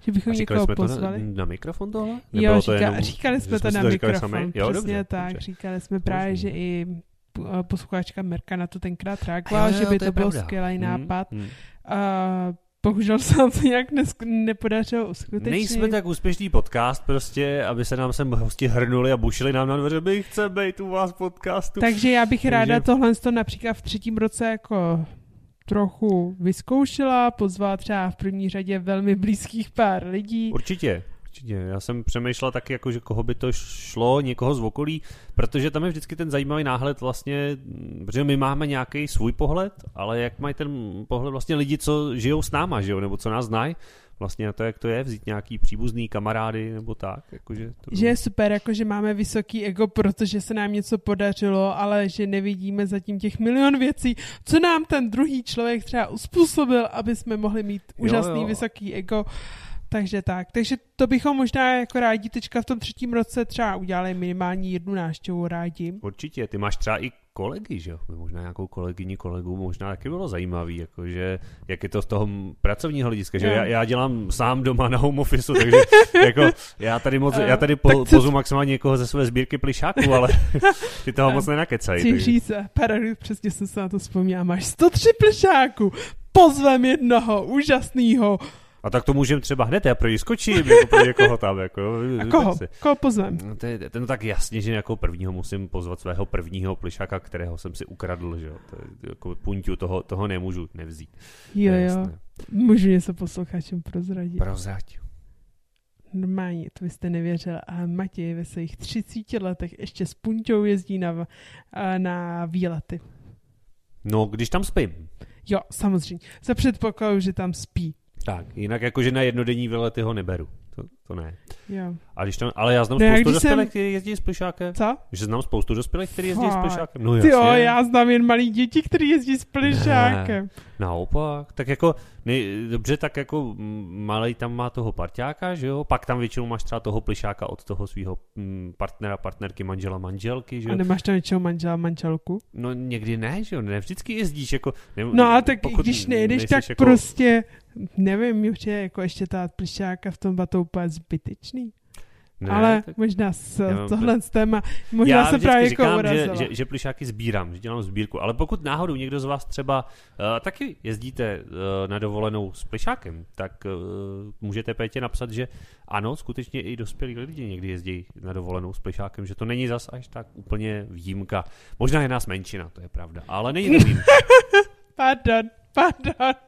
že bychom někoho jsme pozvali. To na, na mikrofon tohle? Nebylo jo, říká, to jenom, říkali jsme to na to mikrofon, jo, přesně dobře, tak. Dobře. Říkali jsme právě, že i eh, posluchačka Merka na to tenkrát reagovala, že by to, to byl skvělý hmm, nápad. Hmm. Uh, Bohužel se nám to nějak nepodařilo uskutečnit. Nejsme tak úspěšný podcast prostě, aby se nám sem hosti hrnuli a bušili nám na dveře, my chceme být u vás podcastu. Takže já bych Takže... ráda tohle to například v třetím roce jako trochu vyzkoušela, pozvala třeba v první řadě velmi blízkých pár lidí. Určitě. Určitě. Já jsem přemýšlel taky, jako, že koho by to šlo, někoho z okolí, protože tam je vždycky ten zajímavý náhled vlastně, protože my máme nějaký svůj pohled, ale jak mají ten pohled vlastně lidi, co žijou s náma, že jo, nebo co nás znají, vlastně na to, jak to je, vzít nějaký příbuzný kamarády nebo tak. Jakože to... Že je super, jako že máme vysoký ego, protože se nám něco podařilo, ale že nevidíme zatím těch milion věcí, co nám ten druhý člověk třeba uspůsobil, aby jsme mohli mít úžasný jo, jo. vysoký ego. Takže tak. Takže to bychom možná jako rádi teďka v tom třetím roce třeba udělali minimální jednu návštěvu rádi. Určitě. Ty máš třeba i kolegy, že jo? Možná nějakou kolegyni, kolegu, možná taky bylo zajímavý, jakože, jak je to z toho pracovního hlediska, že já, já dělám sám doma na home office, takže (laughs) jako, já tady moc, já tady po, co... pozu maximálně někoho ze své sbírky plišáků, ale (laughs) ty toho moc nenakecají. Chci říct, paradox, přesně jsem se na to vzpomněla, máš 103 plišáků, pozvem jednoho úžasného. A tak to můžeme třeba hned, já pro ní skočím, jako pro někoho tam, jako. A koho? si. Koho pozvem? No, to je, to, no tak jasně, že jako prvního musím pozvat svého prvního plišáka, kterého jsem si ukradl, že jo. To je, jako punťu toho, toho nemůžu nevzít. Jo, jo. Můžu něco posluchačům prozradit. Prozrať. Normálně, to byste nevěřil. A Matěj ve svých 30 letech ještě s Punťou jezdí na, na výlety. No, když tam spím. Jo, samozřejmě. Za předpokladu, že tam spí. Tak, jinak jakože na jednodenní výlety ho neberu. To, to ne. Jo. A když tam, ale já znám já spoustu když jsem- dospělých, kteří jezdí s plišákem. Co? Že znám spoustu dospělých, kteří jezdí s plišákem. No jasně. jo, já znám jen malý děti, který jezdí s plišákem. Naopak, tak jako, nej, dobře, tak jako malý tam má toho parťáka, že jo, pak tam většinou máš třeba toho plišáka od toho svého partnera, partnerky, manžela, manželky, že A jo. nemáš tam něčeho manžela, manželku? No někdy ne, že jo, ne vždycky jezdíš, jako... Ne, No a tak pokud když nejdeš, tak jako, prostě, nevím, mě přijde jako ještě ta plišáka v tom to úplně zbytečný. Ne, Ale tak možná s, tohle z téma, možná já se právě říkám, jako že, že, že plišáky sbírám, že dělám sbírku, ale pokud náhodou někdo z vás třeba uh, taky jezdíte uh, na dovolenou s plišákem, tak uh, můžete Pétě napsat, že ano, skutečně i dospělí lidi někdy jezdí na dovolenou s plišákem, že to není zas až tak úplně výjimka. Možná je nás menšina, to je pravda, ale není to výjimka. (laughs) Pardon, pardon.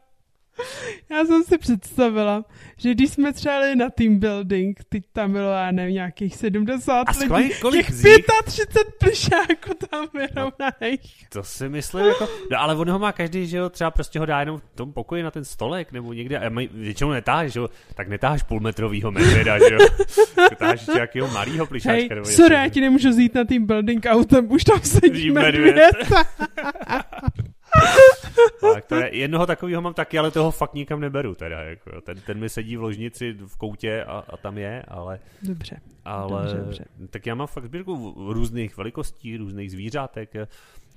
(laughs) Já jsem si představila, že když jsme třeba jeli na team building, teď tam bylo, já nevím, nějakých 70 A lidí, kolik těch nich- 35 plišáků tam vyrovnaných. To si myslím, jako, no ale on ho má každý, že jo, třeba prostě ho dá jenom v tom pokoji na ten stolek, nebo někde, a mají, většinou netáš, že jo, tak netáš půlmetrovýho medvěda, že jo, (laughs) táš nějakého malýho plišáčka, Hej, nebo sorry, já ti nemůžu zjít na team building autem, už tam Sedí medvěd. medvěd. (laughs) Tak to je, jednoho takového mám taky, ale toho fakt nikam neberu teda, jako, ten, ten mi sedí v ložnici v koutě a, a tam je, ale, Dobře. ale Dobře, dobře. tak já mám fakt sbírku různých velikostí, různých zvířátek,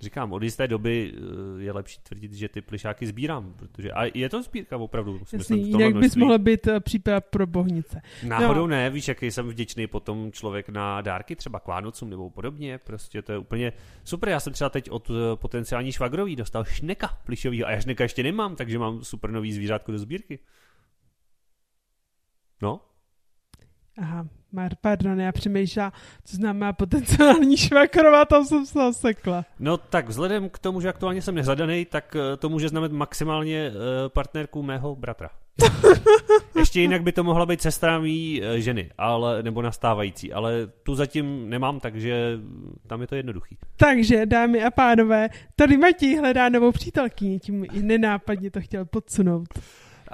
říkám, od jisté doby eh, je lepší tvrdit, že ty plišáky sbírám, protože a je to sbírka opravdu, Jasný, jinak bys množství. mohl být eh, případ pro bohnice. Náhodou No. ne, víš, jaký jsem vděčný potom člověk na dárky, třeba k Vánocům nebo podobně, prostě to je úplně super. Já jsem třeba teď od eh, potenciální švagrový dostal šneka plišovýho a já šneka ještě nemám, takže mám super nový zvířátko do sbírky. No, Aha, Mar, pardon, já přemýšlela, co znamená potenciální švakrová, tam jsem se osekla. no tak vzhledem k tomu, že aktuálně jsem nezadaný, tak eh, to může znamenat maximálně eh, partnerku mého bratra. (laughs) Ještě jinak by to mohla být sestra mý eh, ženy, ale, nebo nastávající, ale tu zatím nemám, takže tam je to jednoduchý. Takže, dámy a pánové, tady Matěj hledá novou přítelkyni, tím i nenápadně to chtěl podsunout.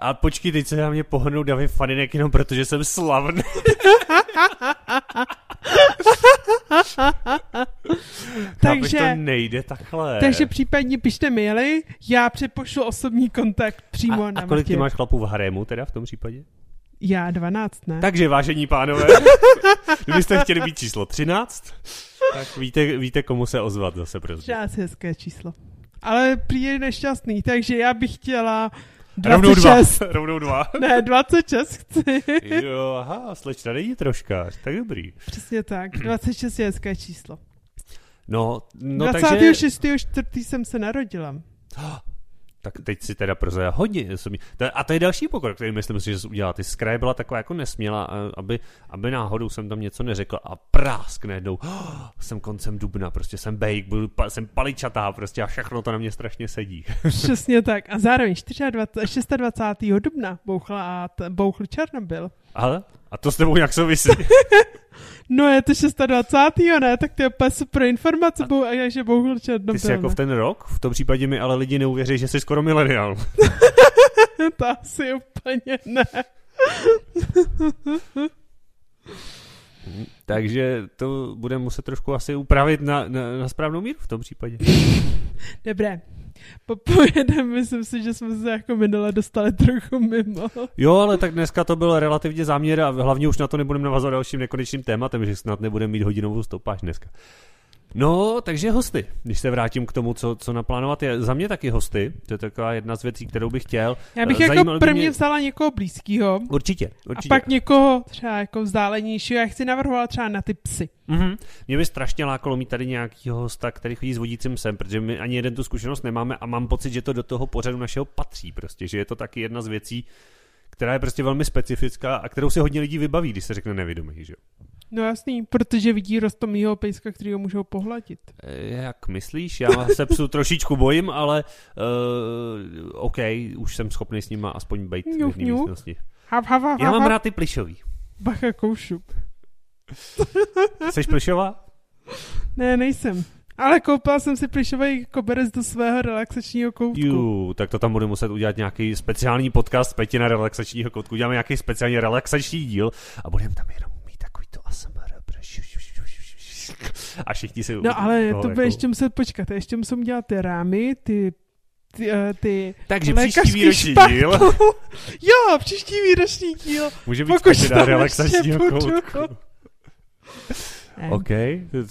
A počkej, teď se na mě pohrnou davy faninek jenom protože jsem slavný. (laughs) (laughs) Takže- to nejde takhle. Takže případně pište maily, já přepošlu osobní kontakt přímo a, na a kolik ty Matěje. máš chlapů v harému teda v tom případě? Já 12, ne? Takže vážení pánové, (laughs) kdybyste chtěli být číslo 13, tak víte, víte komu se ozvat zase prostě. Žádné hezké číslo. Ale prý je nešťastný, takže já bych chtěla Rovnou dva. 26. (laughs) Rovnou dva. Ne, 26 chci. (laughs) Jo, aha, slečna není troška, tak dobrý. Přesně tak, 26 je hezké číslo. No, no No, takže... 26. čtvrtý jsem se narodila. (gasps) Tak teď si teda prozradila hodně. A to je další pokrok, který myslím si, že jsi udělala. Ty z kraje byla taková jako nesměla, a- aby, aby náhodou jsem tam něco neřekla a prásk najednou. Oh, jsem koncem dubna, prostě jsem bejk, budu, pa, jsem paličatá prostě a všechno to na mě strašně sedí. (laughs) Přesně tak. A zároveň 24, 26. dubna bouchla, bouchl Černobyl. Ale? A to s tebou nějak souvisí. (laughs) No je to 26. ne? Tak to je úplně super informace, bou, a že bouchl Černobyl. Ty jsi jako v ten rok? V tom případě mi ale lidi neuvěří, že jsi skoro milenial. (laughs) to asi úplně ne. (laughs) Takže to budeme muset trošku asi upravit na, na, na správnou míru v tom případě. (laughs) Dobré. Popojedeme, myslím si, že jsme se jako minule dostali trochu mimo. Jo, ale tak dneska to byl relativně záměr a hlavně už na to nebudeme navazovat dalším nekonečným tématem, že snad nebudeme mít hodinovou stopáž dneska. No, takže hosty. Když se vrátím k tomu, co, co naplánovat, je za mě taky hosty. To je taková jedna z věcí, kterou bych chtěl. Já bych Eh, jako zajímalo by prvně mě- vzala někoho blízkého Určitě, a určitě. pak někoho třeba jako vzdálenějšího. Já chci navrhovat třeba na ty psy. Mhm. Mě by strašně lákalo mít tady nějakýho hosta, který chodí s vodícím sem, protože my ani jeden tu zkušenost nemáme a mám pocit, že to do toho pořadu našeho patří prostě, že je to taky jedna z věcí, která je prostě velmi specifická a kterou si hodně lidí vybaví, když se řekne nevědomý, že jo. No jasný, protože vidí rostomýho pejska, který ho můžou pohladit. E, Jak myslíš? Já se psu trošičku bojím, ale uh, OK, už jsem schopný s nima aspoň být v jedné místnosti. Hav, hav, hav, Já mám hav. rád ty plišový. Bacha koušu. (laughs) Jsi plišová? Ne, nejsem. Ale koupila jsem si plišový koberec do svého relaxačního koutku. Ju, tak to tam budu muset udělat nějaký speciální podcast Petina relaxačního koutku. Uděláme nějaký speciální relaxační díl a budeme tam jenom mít takový to ASMR. A všichni si No ale no, to bude jako- ještě muset počkat. Ještě musím dělat ty rámy, ty ty, uh, ty Takže příští výroční špatku. díl (laughs) jo, příští výroční díl. může být Pokud tam relaxačního koutku. (laughs) OK,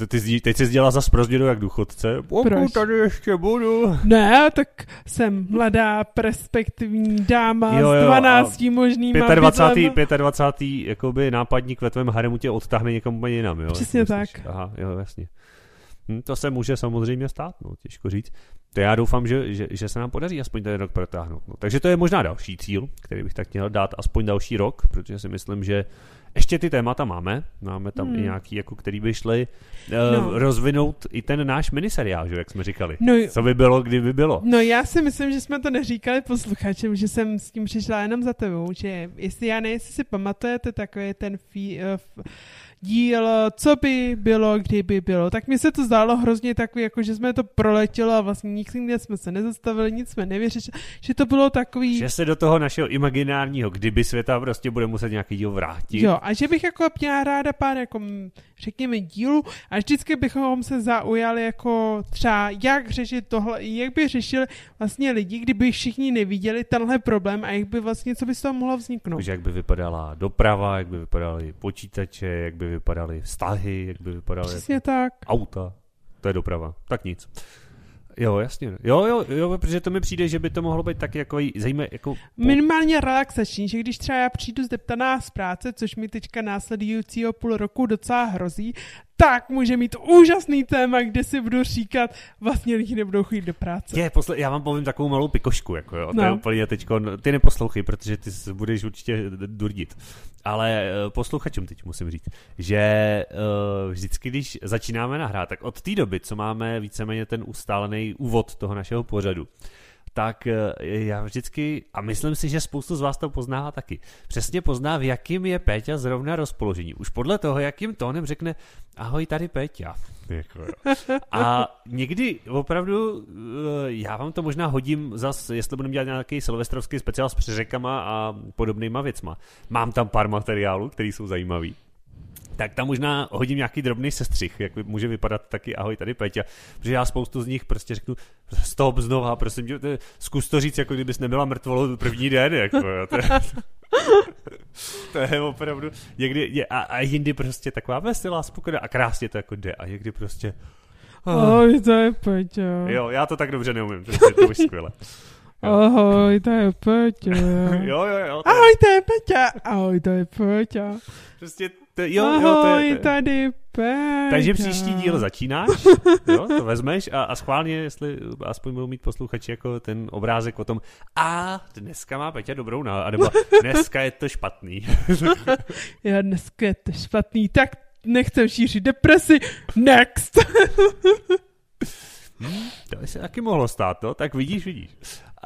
ty, teď jsi dělala za zprozděnou jak důchodce. Pokud Proč? tady ještě budu. Ne, tak jsem mladá, perspektivní dáma Jo, jo, s a 12 možnýma 25. bydlema. 25. jakoby nápadník ve tvém haremu tě odtáhne někam úplně jinam, jo? Přesně myslíš? tak. Aha, jo, jasně. Hm, to se může samozřejmě stát, no, těžko říct. To já doufám, že, že, že se nám podaří aspoň ten rok protáhnout. No. Takže to je možná další cíl, který bych tak měl dát aspoň další rok, protože si myslím, že ještě ty témata máme. Máme tam Hmm. i nějaký, jako, který by šli uh, No. rozvinout i ten náš miniseriál, že, jak jsme říkali. No. Co by bylo, kdyby bylo. No já si myslím, že jsme to neříkali posluchačům, že jsem s tím přišla jenom za tebou, že jestli já ne, jestli si pamatujete takový ten fí, uh, f, díl, co by bylo, kdyby bylo, tak mi se to zdálo hrozně takový, jako že jsme to proletělo a vlastně nikdy jsme se nezastavili, nic jsme nevyřešili, že to bylo takový... Že se do toho našeho imaginárního kdyby světa prostě bude muset nějaký díl vrátit. Jo, a že bych jako měla ráda pár, jako, řekněme, dílů a vždycky bychom se zaujali jako třeba, jak řešit tohle, jak by řešili vlastně lidi, kdyby všichni neviděli tenhle problém a jak by vlastně, co by z toho mohlo vzniknout. Takže jak by vypadala doprava, jak by vypadaly počítače, jak by vypadaly vztahy, jak by vypadaly Přesně tak. auta. To je doprava. Tak nic. Jo, jasně. Jo, jo, jo, protože to mi přijde, že by to mohlo být tak jako zajímavé, jako... Minimálně relaxační, že když třeba já přijdu zdeptaná z práce, což mi teďka následujícího půl roku docela hrozí, tak může mít úžasný téma, kde si budu říkat, vlastně lidi nebudou chodit do práce. Je, posle, já vám povím takovou malou pikošku, jako jo, to je No. úplně teďko, ty neposlouchej, protože ty se budeš určitě durdit. Ale eh, posluchačům teď musím říct, že uh, vždycky, když začínáme nahrát, tak od té doby, co máme víceméně ten ustálený úvod toho našeho pořadu, tak eh, já vždycky, a myslím si, že spoustu z vás to pozná taky, přesně pozná, v jakým je Péťa zrovna rozpoložení. Už podle toho, jakým tónem řekne, ahoj, tady Péťa. Jako. A někdy opravdu, eh, já vám to možná hodím zas, jestli budeme dělat nějaký silvestrovský speciál s přeřekama a podobnýma věcma. Mám tam pár materiálů, které jsou zajímavý. Tak tam možná hodím nějaký drobný sestřih, jak může vypadat taky ahoj tady Peťa, protože já spoustu z nich prostě řeknu stop znova, prosím tě, to zkus to říct, jako kdybys nebyla mrtvolou první den, jako to, je, (laughs) to je opravdu někdy, je, a, a jindy prostě taková veselá, spokojená a krásně to jako jde a někdy prostě Ahoj, to je Peťa. Jo, já to tak dobře neumím, takže je to už skvěle. (laughs) Ahoj, to je Peťa. (laughs) Jo, jo, jo. To je, Ahoj, to je Peťa. Ahoj, to je Peťa. prostě, to, jo, jo, to Ahoj, je, to je. tady Peťa. Takže příští díl začínáš, (laughs) jo, to vezmeš a, a schválně, jestli aspoň budou mít posluchači jako ten obrázek o tom, a dneska má Peťa dobrou náladu, nebo (laughs) dneska je to špatný. Já dneska je to špatný, tak nechcem šířit depresi. Next. To by se taky mohlo stát, no, tak vidíš, vidíš.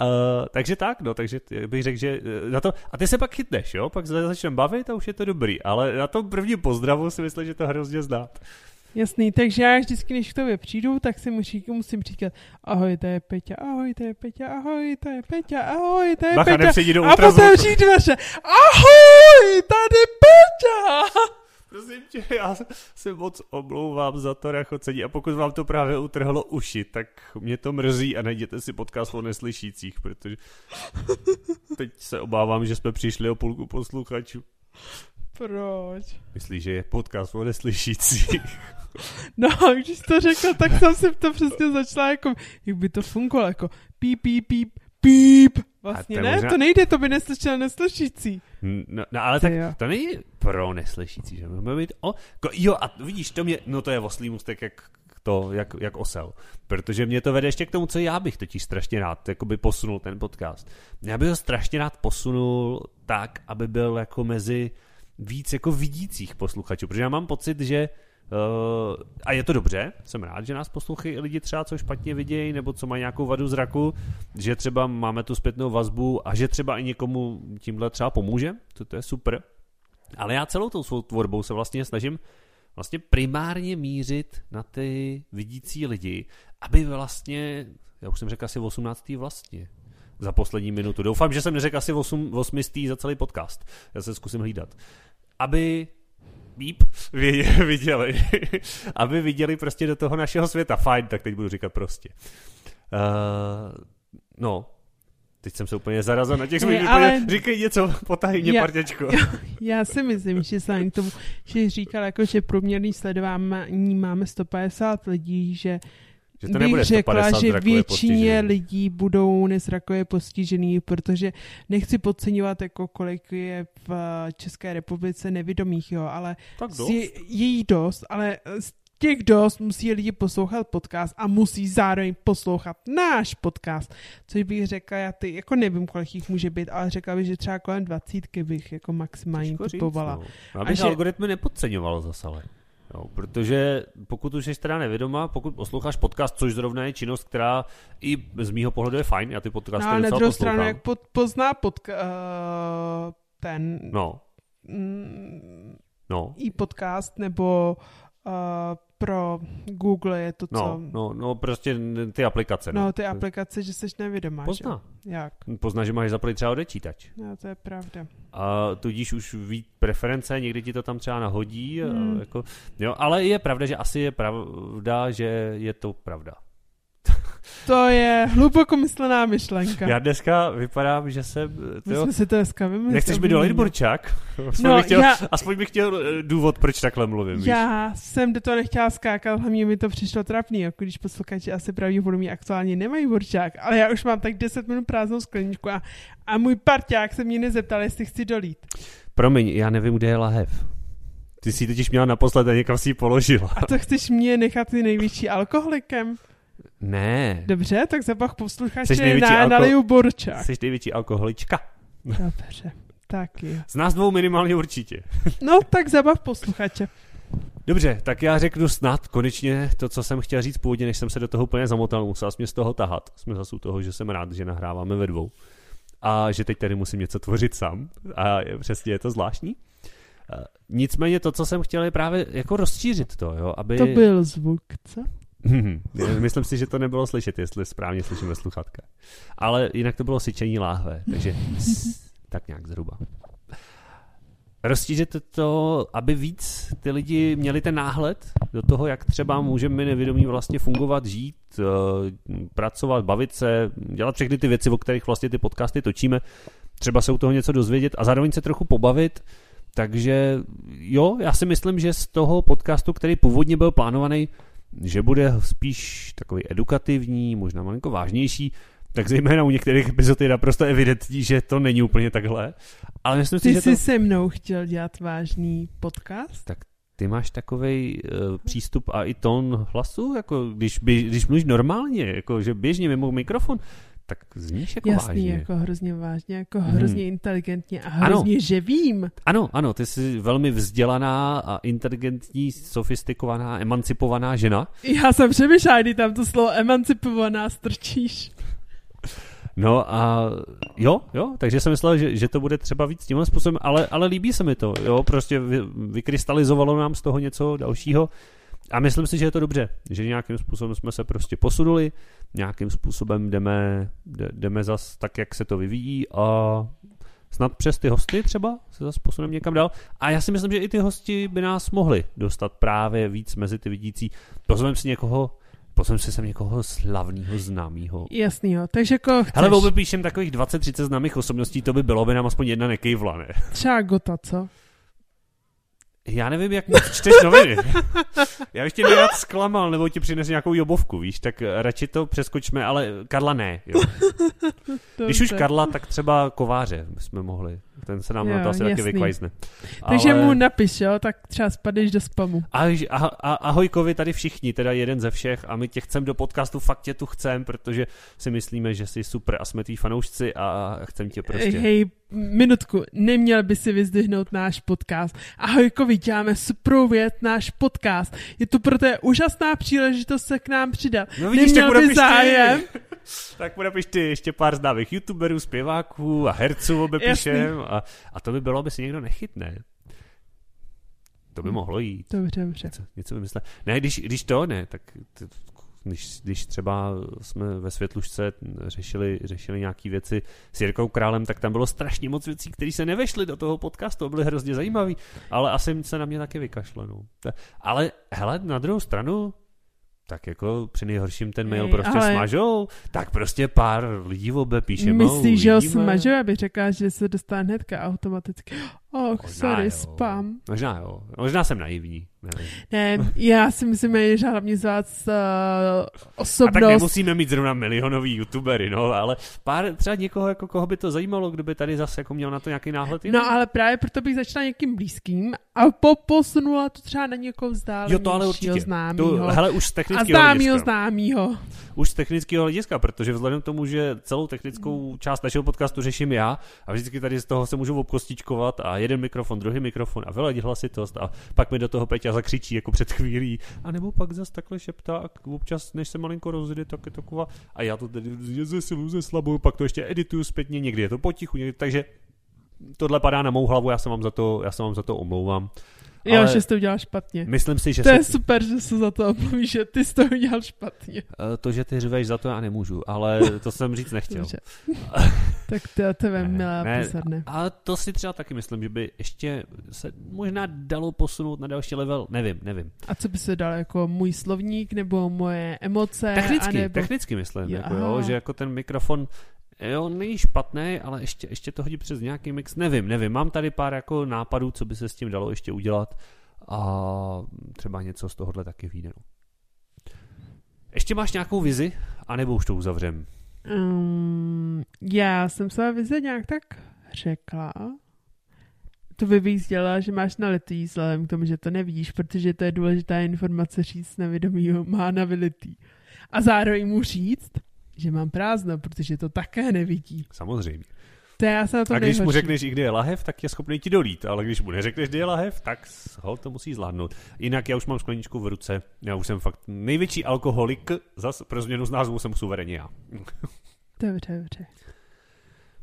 Uh, takže tak, no, takže bych řekl, že eh, na to, a ty se pak chytneš, jo, pak se začneme bavit a už je to dobrý, ale na tom prvním pozdravu si myslím, že to hrozně znát. Jasný, takže já vždycky, když k tobě přijdu, tak si musí, musím říkat ahoj, to je Peťa, ahoj, to je Peťa, ahoj, to je Peťa, ahoj, to je Bacha, Peťa. do a potom přijít dveře, ahoj, tady Peťa. Prosím tě, já se moc omlouvám za to rachocení a pokud vám to právě utrhlo uši, tak mě to mrzí a najděte si podcast o neslyšících, protože teď se obávám, že jsme přišli o půlku posluchačů. Proč? Myslíš, že je podcast o neslyšící? (laughs) No, když jsi to řekl, tak jsem si to přesně začala jako, jak by to fungovalo, jako píp, píp, píp, píp. Vlastně to ne, možná- to nejde, to by neslyšel neslyšící. No, no ale Ty tak jo. to není pro neslyšící, že máme být o... Ko, jo, a vidíš, to mě, no to je oslý můstek jak to, jak, jak osel. Protože mě to vede ještě k tomu, co já bych totiž strašně rád jakoby posunul ten podcast. Já bych ho strašně rád posunul tak, aby byl jako mezi víc jako vidících posluchačů, protože já mám pocit, že Uh, a je to dobře, jsem rád, že nás poslouchají lidi třeba, co špatně vidějí, nebo co mají nějakou vadu zraku, že třeba máme tu zpětnou vazbu a že třeba i někomu tímhle třeba pomůže, to, to je super. Ale já celou tou svou tvorbou se vlastně snažím vlastně primárně mířit na ty vidící lidi, aby vlastně, já už jsem řekl asi 18. vlastně, za poslední minutu. Doufám, že jsem neřekl asi 8, 8. za celý podcast. Já se zkusím hlídat. Aby Bíp, (laughs) viděli, (laughs) aby viděli prostě do toho našeho světa. Fajn, tak teď budu říkat prostě. Uh, no, teď jsem se úplně zarazil na těch svých, úplně, ale- říkej něco, (laughs) potajně, Já- partěčko. Já si myslím, že jsem k tomu, že říkal, jako, že průměrný sledování máme 150 lidí, že, Že to bych řekla, 150 že většině postižených. lidí budou nezrakově postižený, protože nechci podceňovat, jako kolik je v České republice nevědomých, jo, ale Tak dost. je, je jí dost, ale z těch dost musí lidi poslouchat podcast a musí zároveň poslouchat náš podcast, což bych řekla, já ty, jako nevím, kolik jich může být, ale řekla bych, že třeba kolem 20 bych jako maximálně typovala. no. Já bych že- algoritmy nepodceňoval zase, ale. Jo, protože pokud už jsi teda nevědomá, pokud posloucháš podcast, což zrovna je činnost, která i z mýho pohledu je fajn, já ty podcasty No na druhou poslouchám. stranu, jak pod, pozná pod, uh, ten No, mm, no, i podcast nebo uh, pro Google je to co? no, no, no, prostě ty aplikace. no ty aplikace, že jsi nevědomá. Pozná. Že? Jak? Pozná, že máš zaplý třeba odečítač. No, to je pravda. A tudíž už ví preference, někdy ti to tam třeba nahodí. Hmm. Jako, jo, ale je pravda, že asi je pravda, že je to pravda. To je hluboko myslená myšlenka. Já dneska vypadám, že jsem... My Tyjo, jsme si to dneska vymysleli. nechceš mi dolejt borčák? Aspoň, No, bych chtěl, já- aspoň bych chtěl eh, důvod, proč takhle mluvím. víš? Já jsem do toho nechtěla skákat, hlavně mi to přišlo trapný, jako když posluchači asi pravděpodobně aktuálně nemají borčák, ale já už mám tak 10 minut prázdnou skleničku a, a můj parťák se mě nezeptal, jestli chci dolít. Promiň, já nevím, kde je lahev. Ty jsi ji totiž měla naposled a někam si ji položila. A to chceš mě nechat ty největší alkoholikem? Ne, Dobře, tak zabav Jseš posluchače na, alko- naliju borčák. jsi největší alkoholička. Dobře, tak jo. Z nás dvou minimálně určitě. No, tak zabav posluchače. Dobře, tak já řeknu snad konečně to, co jsem chtěl říct původně, než jsem se do toho úplně zamotal, musel jsem mě z toho tahat. Jsme zase u toho, že jsem rád, že nahráváme ve dvou. A že teď tady musím něco tvořit sám. A je, přesně je to zvláštní. Eh, Nicméně to, co jsem chtěl, je právě jako rozšířit to, jo, aby... To byl zvuk, co? (laughs) Myslím si, že to nebylo slyšet, jestli správně slyšíme sluchatka. Ale jinak to bylo syčení láhve, takže (laughs) tak nějak zhruba. Rozšířit to, aby víc ty lidi měli ten náhled do toho, jak třeba můžeme my nevědomí vlastně fungovat, žít, eh, pracovat, bavit se, dělat všechny ty věci, o kterých vlastně ty podcasty točíme, třeba se u toho něco dozvědět a zároveň se trochu pobavit, takže jo, já si myslím, že z toho podcastu, který původně byl plánovaný, že bude spíš takový edukativní, možná malinko vážnější, tak zejména u některých epizod je naprosto evidentní, že to není úplně takhle. Ale myslím si, Ty že jsi to... se mnou chtěl dělat vážný podcast? Tak ty máš takový uh, přístup a i tón hlasu, jako když, když mluvíš normálně, jako že běžně mimo mikrofon, tak zníš jako Jasný, vážně. jako hrozně vážně, jako Hmm. hrozně inteligentně a Ano. hrozně že vím. Ano, ano, ty jsi velmi vzdělaná a inteligentní, sofistikovaná, emancipovaná žena. Já jsem přemýšlela, kdy tam to slovo emancipovaná strčíš. No a jo, jo, takže jsem myslel, že, že to bude třeba víc tímhle způsobem, ale, ale líbí se mi to, jo, prostě vy, vykrystalizovalo nám z toho něco dalšího a myslím si, že je to dobře, že nějakým způsobem jsme se prostě posunuli, nějakým způsobem jdeme, jde- jdeme zas tak, jak se to vyvíjí a snad přes ty hosty třeba se zase posuneme někam dál. A já si myslím, že i ty hosti by nás mohli dostat právě víc mezi ty vidící. Pozveme si někoho, pozveme si sem někoho slavného, známého. Jasný, jo. Takže koho chceš? Hele, volby píšem takových 20-30 známých osobností, to by bylo, by nám aspoň jedna nekejvla, ne? Třeba Gota, co? Já nevím, jak moc čteš noviny. (laughs) Já bych tě nerad zklamal, nebo ti přines nějakou jobovku, víš, tak radši to přeskočme, ale Karla ne. Jo. (laughs) Když už Karla, tak třeba kováře jsme mohli. Ten se nám jo, na to asi jasný. taky vykvajzne. Takže ale... mu napiš, jo, tak třeba spadeš do spamu. Ahoj, ah, ah, ahojkovi tady všichni, teda jeden ze všech a my tě chcem do podcastu, fakt tě tu chcem, protože si myslíme, že jsi super a jsme tví fanoušci a chcem tě prostě. Hej, minutku, neměl by si vyzdvihnout náš podcast. Ahojkovi, děláme super věc, náš podcast. Je to pro té úžasná příležitost se k nám přidat. No vidíš, neměl by zájem. Tak podepiš ty ještě pár známých youtuberů, zpěváků a herců obepíšem a, a to by bylo, aby si někdo nechytne. To by hm. mohlo jít. Dobře, dobře. Něco, něco vymyslet. Ne, když, když to ne, tak když, když třeba jsme ve Světlušce řešili, řešili nějaké věci s Jirkou Králem, tak tam bylo strašně moc věcí, které se nevešly do toho podcastu, byly hrozně zajímavé, ale asi se na mě taky vykašlo. No. Ale hele, na druhou stranu, tak jako při nejhorším ten mail prostě ale... smažou, tak prostě pár lidí v obe píše. Myslíš, že ho smažou, aby řekla, že se dostane hnedka automaticky. Oh, sorry, jo. spam. Možná jo, možná jsem naivní. Nevím. Ne, já si myslím, že hlavně z vás uh, osobnost. A tak nemusíme mít zrovna milionový youtubery, no, ale pár, třeba někoho, jako koho by to zajímalo, kdo by tady zase jako měl na to nějaký náhled. No, ale právě proto bych začala někým blízkým a po, posunula to třeba na někoho vzdálenějšího jo, to ale určitě. známýho. To, hele, už z technického a známýho známýho. Už z technického hlediska, protože vzhledem k tomu, že celou technickou část našeho podcastu řeším já a vždycky tady z toho se můžu obkostičkovat a jeden mikrofon, druhý mikrofon a vyladit hlasitost a pak mi do toho Peťa zakřičí jako před chvílí. A nebo pak zase takhle šeptá a občas, než se malinko rozjde, tak je taková a já to tedy zesilu, zeslabuju, pak to ještě edituju zpětně, někdy je to potichu, někdy, takže tohle padá na mou hlavu, já se vám za to, já se vám za to omlouvám. Jo, ale že jsi to udělal špatně. Myslím si, že To se... je super, že se za to omluvíš, že ty jsi to udělal špatně. Eh, to, že ty řveš za to já nemůžu, ale to jsem říct nechtěl. (laughs) tak to je tebe milá ne, pozorné. A to si třeba taky myslím, že by ještě se možná dalo posunout na další level, nevím, nevím. A co by se dalo, jako můj slovník nebo moje emoce? Technicky, anebo... technicky myslím, jo, jako jo, že jako ten mikrofon Jo, není špatný, ale ještě, ještě to hodí přes nějaký mix. Nevím, nevím. Mám tady pár jako nápadů, co by se s tím dalo ještě udělat a třeba něco z tohohle taky vyjde. No. Ještě máš nějakou vizi, anebo už to uzavřem? Um, já jsem se vizi nějak tak řekla. To by bych sdělala, že máš na letý, vzhledem k tomu, že to nevíš, protože to je důležitá informace říct nevědomýho, má na vylitý. A zároveň mu říct, že mám prázdno, protože to také nevidí. Samozřejmě. To já se na to A když nejhorší. mu řekneš, i kdy je lahev, tak je schopný ti dolít, ale když mu neřekneš, kdy je lahev, tak ho to musí zvládnout. Jinak já už mám skleničku v ruce, já už jsem fakt největší alkoholik, zas pro změnu z názvu jsem suverénně já. Dobře, dobře.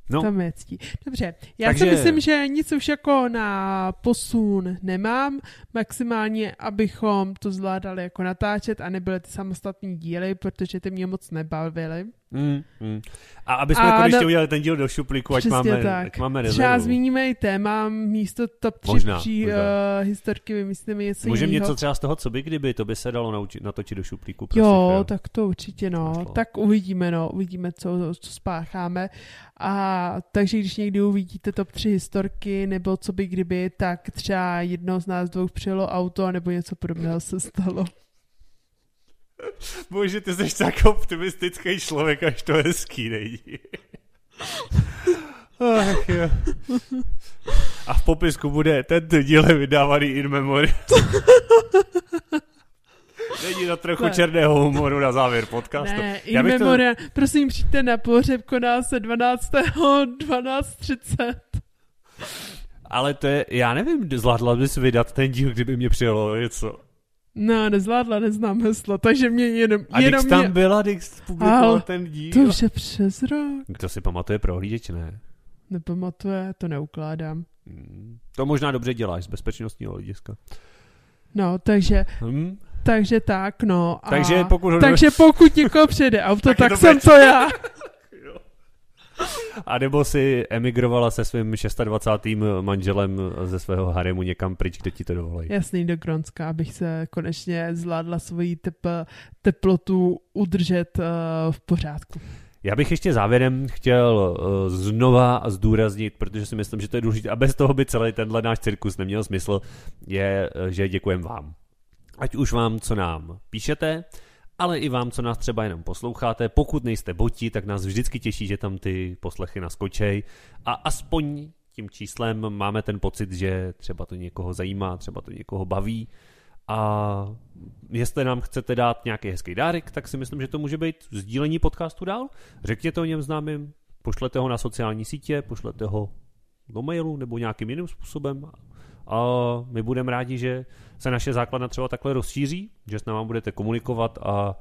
No. To mě ctí. Dobře, já Takže... si myslím, že nic už jako na posun nemám. Maximálně, abychom to zvládali jako natáčet a nebyly ty samostatní díly, protože ty mě moc nebavily. Mm, mm. A aby jsme a konečně na... udělali ten díl do šuplíku, ať máme, tak. ať máme rezervu. Třeba zmíníme i téma, místo top 3 možná, při, možná. Uh, historky vymyslíme něco Můžeme něco třeba z toho, co by kdyby, to by se dalo naučit, natočit do šuplíku. Prosím, jo, jo, tak to určitě, no. Našlo. Tak uvidíme, no. Uvidíme, co, co spácháme. A takže když někdy uvidíte top 3 historky, nebo co by kdyby, tak třeba jedno z nás dvou přijelo auto, nebo něco podobného se stalo. Bože, ty jsi tak optimistický člověk, až to hezký není. Ach, jo. A v popisku bude tento díl je vydávaný in memory. Není to trochu ne. černého humoru na závěr podcastu. Ne, in memory. To... Prosím, přijďte na pohřeb, koná se 12. 12.30. Ale to je, já nevím, zvládla bys vydat ten díl, kdyby mě přijelo něco. No, nezvládla, neznám heslo, takže mě jenom... A jenom tam mě... byla, Dix publikoval ten díl. To už je přes rok. To si pamatuje prohlížeč, ne? Nepamatuje, to neukládám. Hmm. To možná dobře děláš z bezpečnostního hlediska. No, takže... Hmm? Takže tak, no. A, takže pokud... Takže pokud někoho přijde auto, tak, tak jsem to já. (laughs) A nebo si emigrovala se svým 26. manželem ze svého haremu někam pryč, kde ti to dovolí. Jasný, do Gronska, abych se konečně zvládla svoji tep, teplotu udržet uh, v pořádku. Já bych ještě závěrem chtěl uh, znova zdůraznit, protože si myslím, že to je důležité a bez toho by celý tenhle náš cirkus neměl smysl, je, uh, že děkujeme vám. Ať už vám, co nám píšete, ale i vám, co nás třeba jenom posloucháte. Pokud nejste boti, tak nás vždycky těší, že tam ty poslechy naskočej a aspoň tím číslem máme ten pocit, že třeba to někoho zajímá, třeba to někoho baví a jestli nám chcete dát nějaký hezký dárek, tak si myslím, že to může být sdílení podcastu dál. Řekněte o něm známým, pošlete ho na sociální sítě, pošlete ho do mailu nebo nějakým jiným způsobem a my budeme rádi, že se naše základna třeba takhle rozšíří, že s námi budete komunikovat a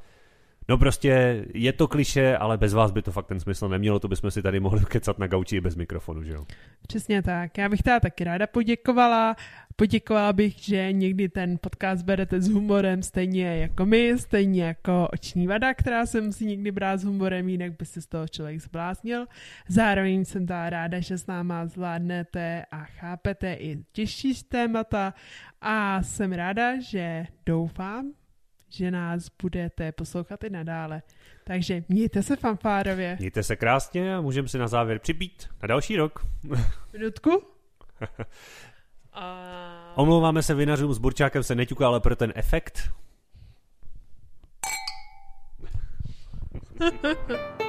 No prostě je to kliše, ale bez vás by to fakt ten smysl nemělo, to bychom si tady mohli (laughs) kecat na gauči i bez mikrofonu, že jo? Přesně tak. Já bych teda taky ráda poděkovala. Poděkovala bych, že někdy ten podcast berete s humorem stejně jako my, stejně jako oční vada, která se musí někdy brát s humorem, jinak by se z toho člověk zbláznil. Zároveň jsem teda ráda, že s náma zvládnete a chápete i těžší témata a jsem ráda, že doufám, že nás budete poslouchat i nadále. Takže mějte se fanfárově. Mějte se krásně a můžeme si na závěr připít na další rok. Minutku? (laughs) a... Omlouváme se vinařům, s Burčákem se neťuká, ale pro ten efekt. (laughs)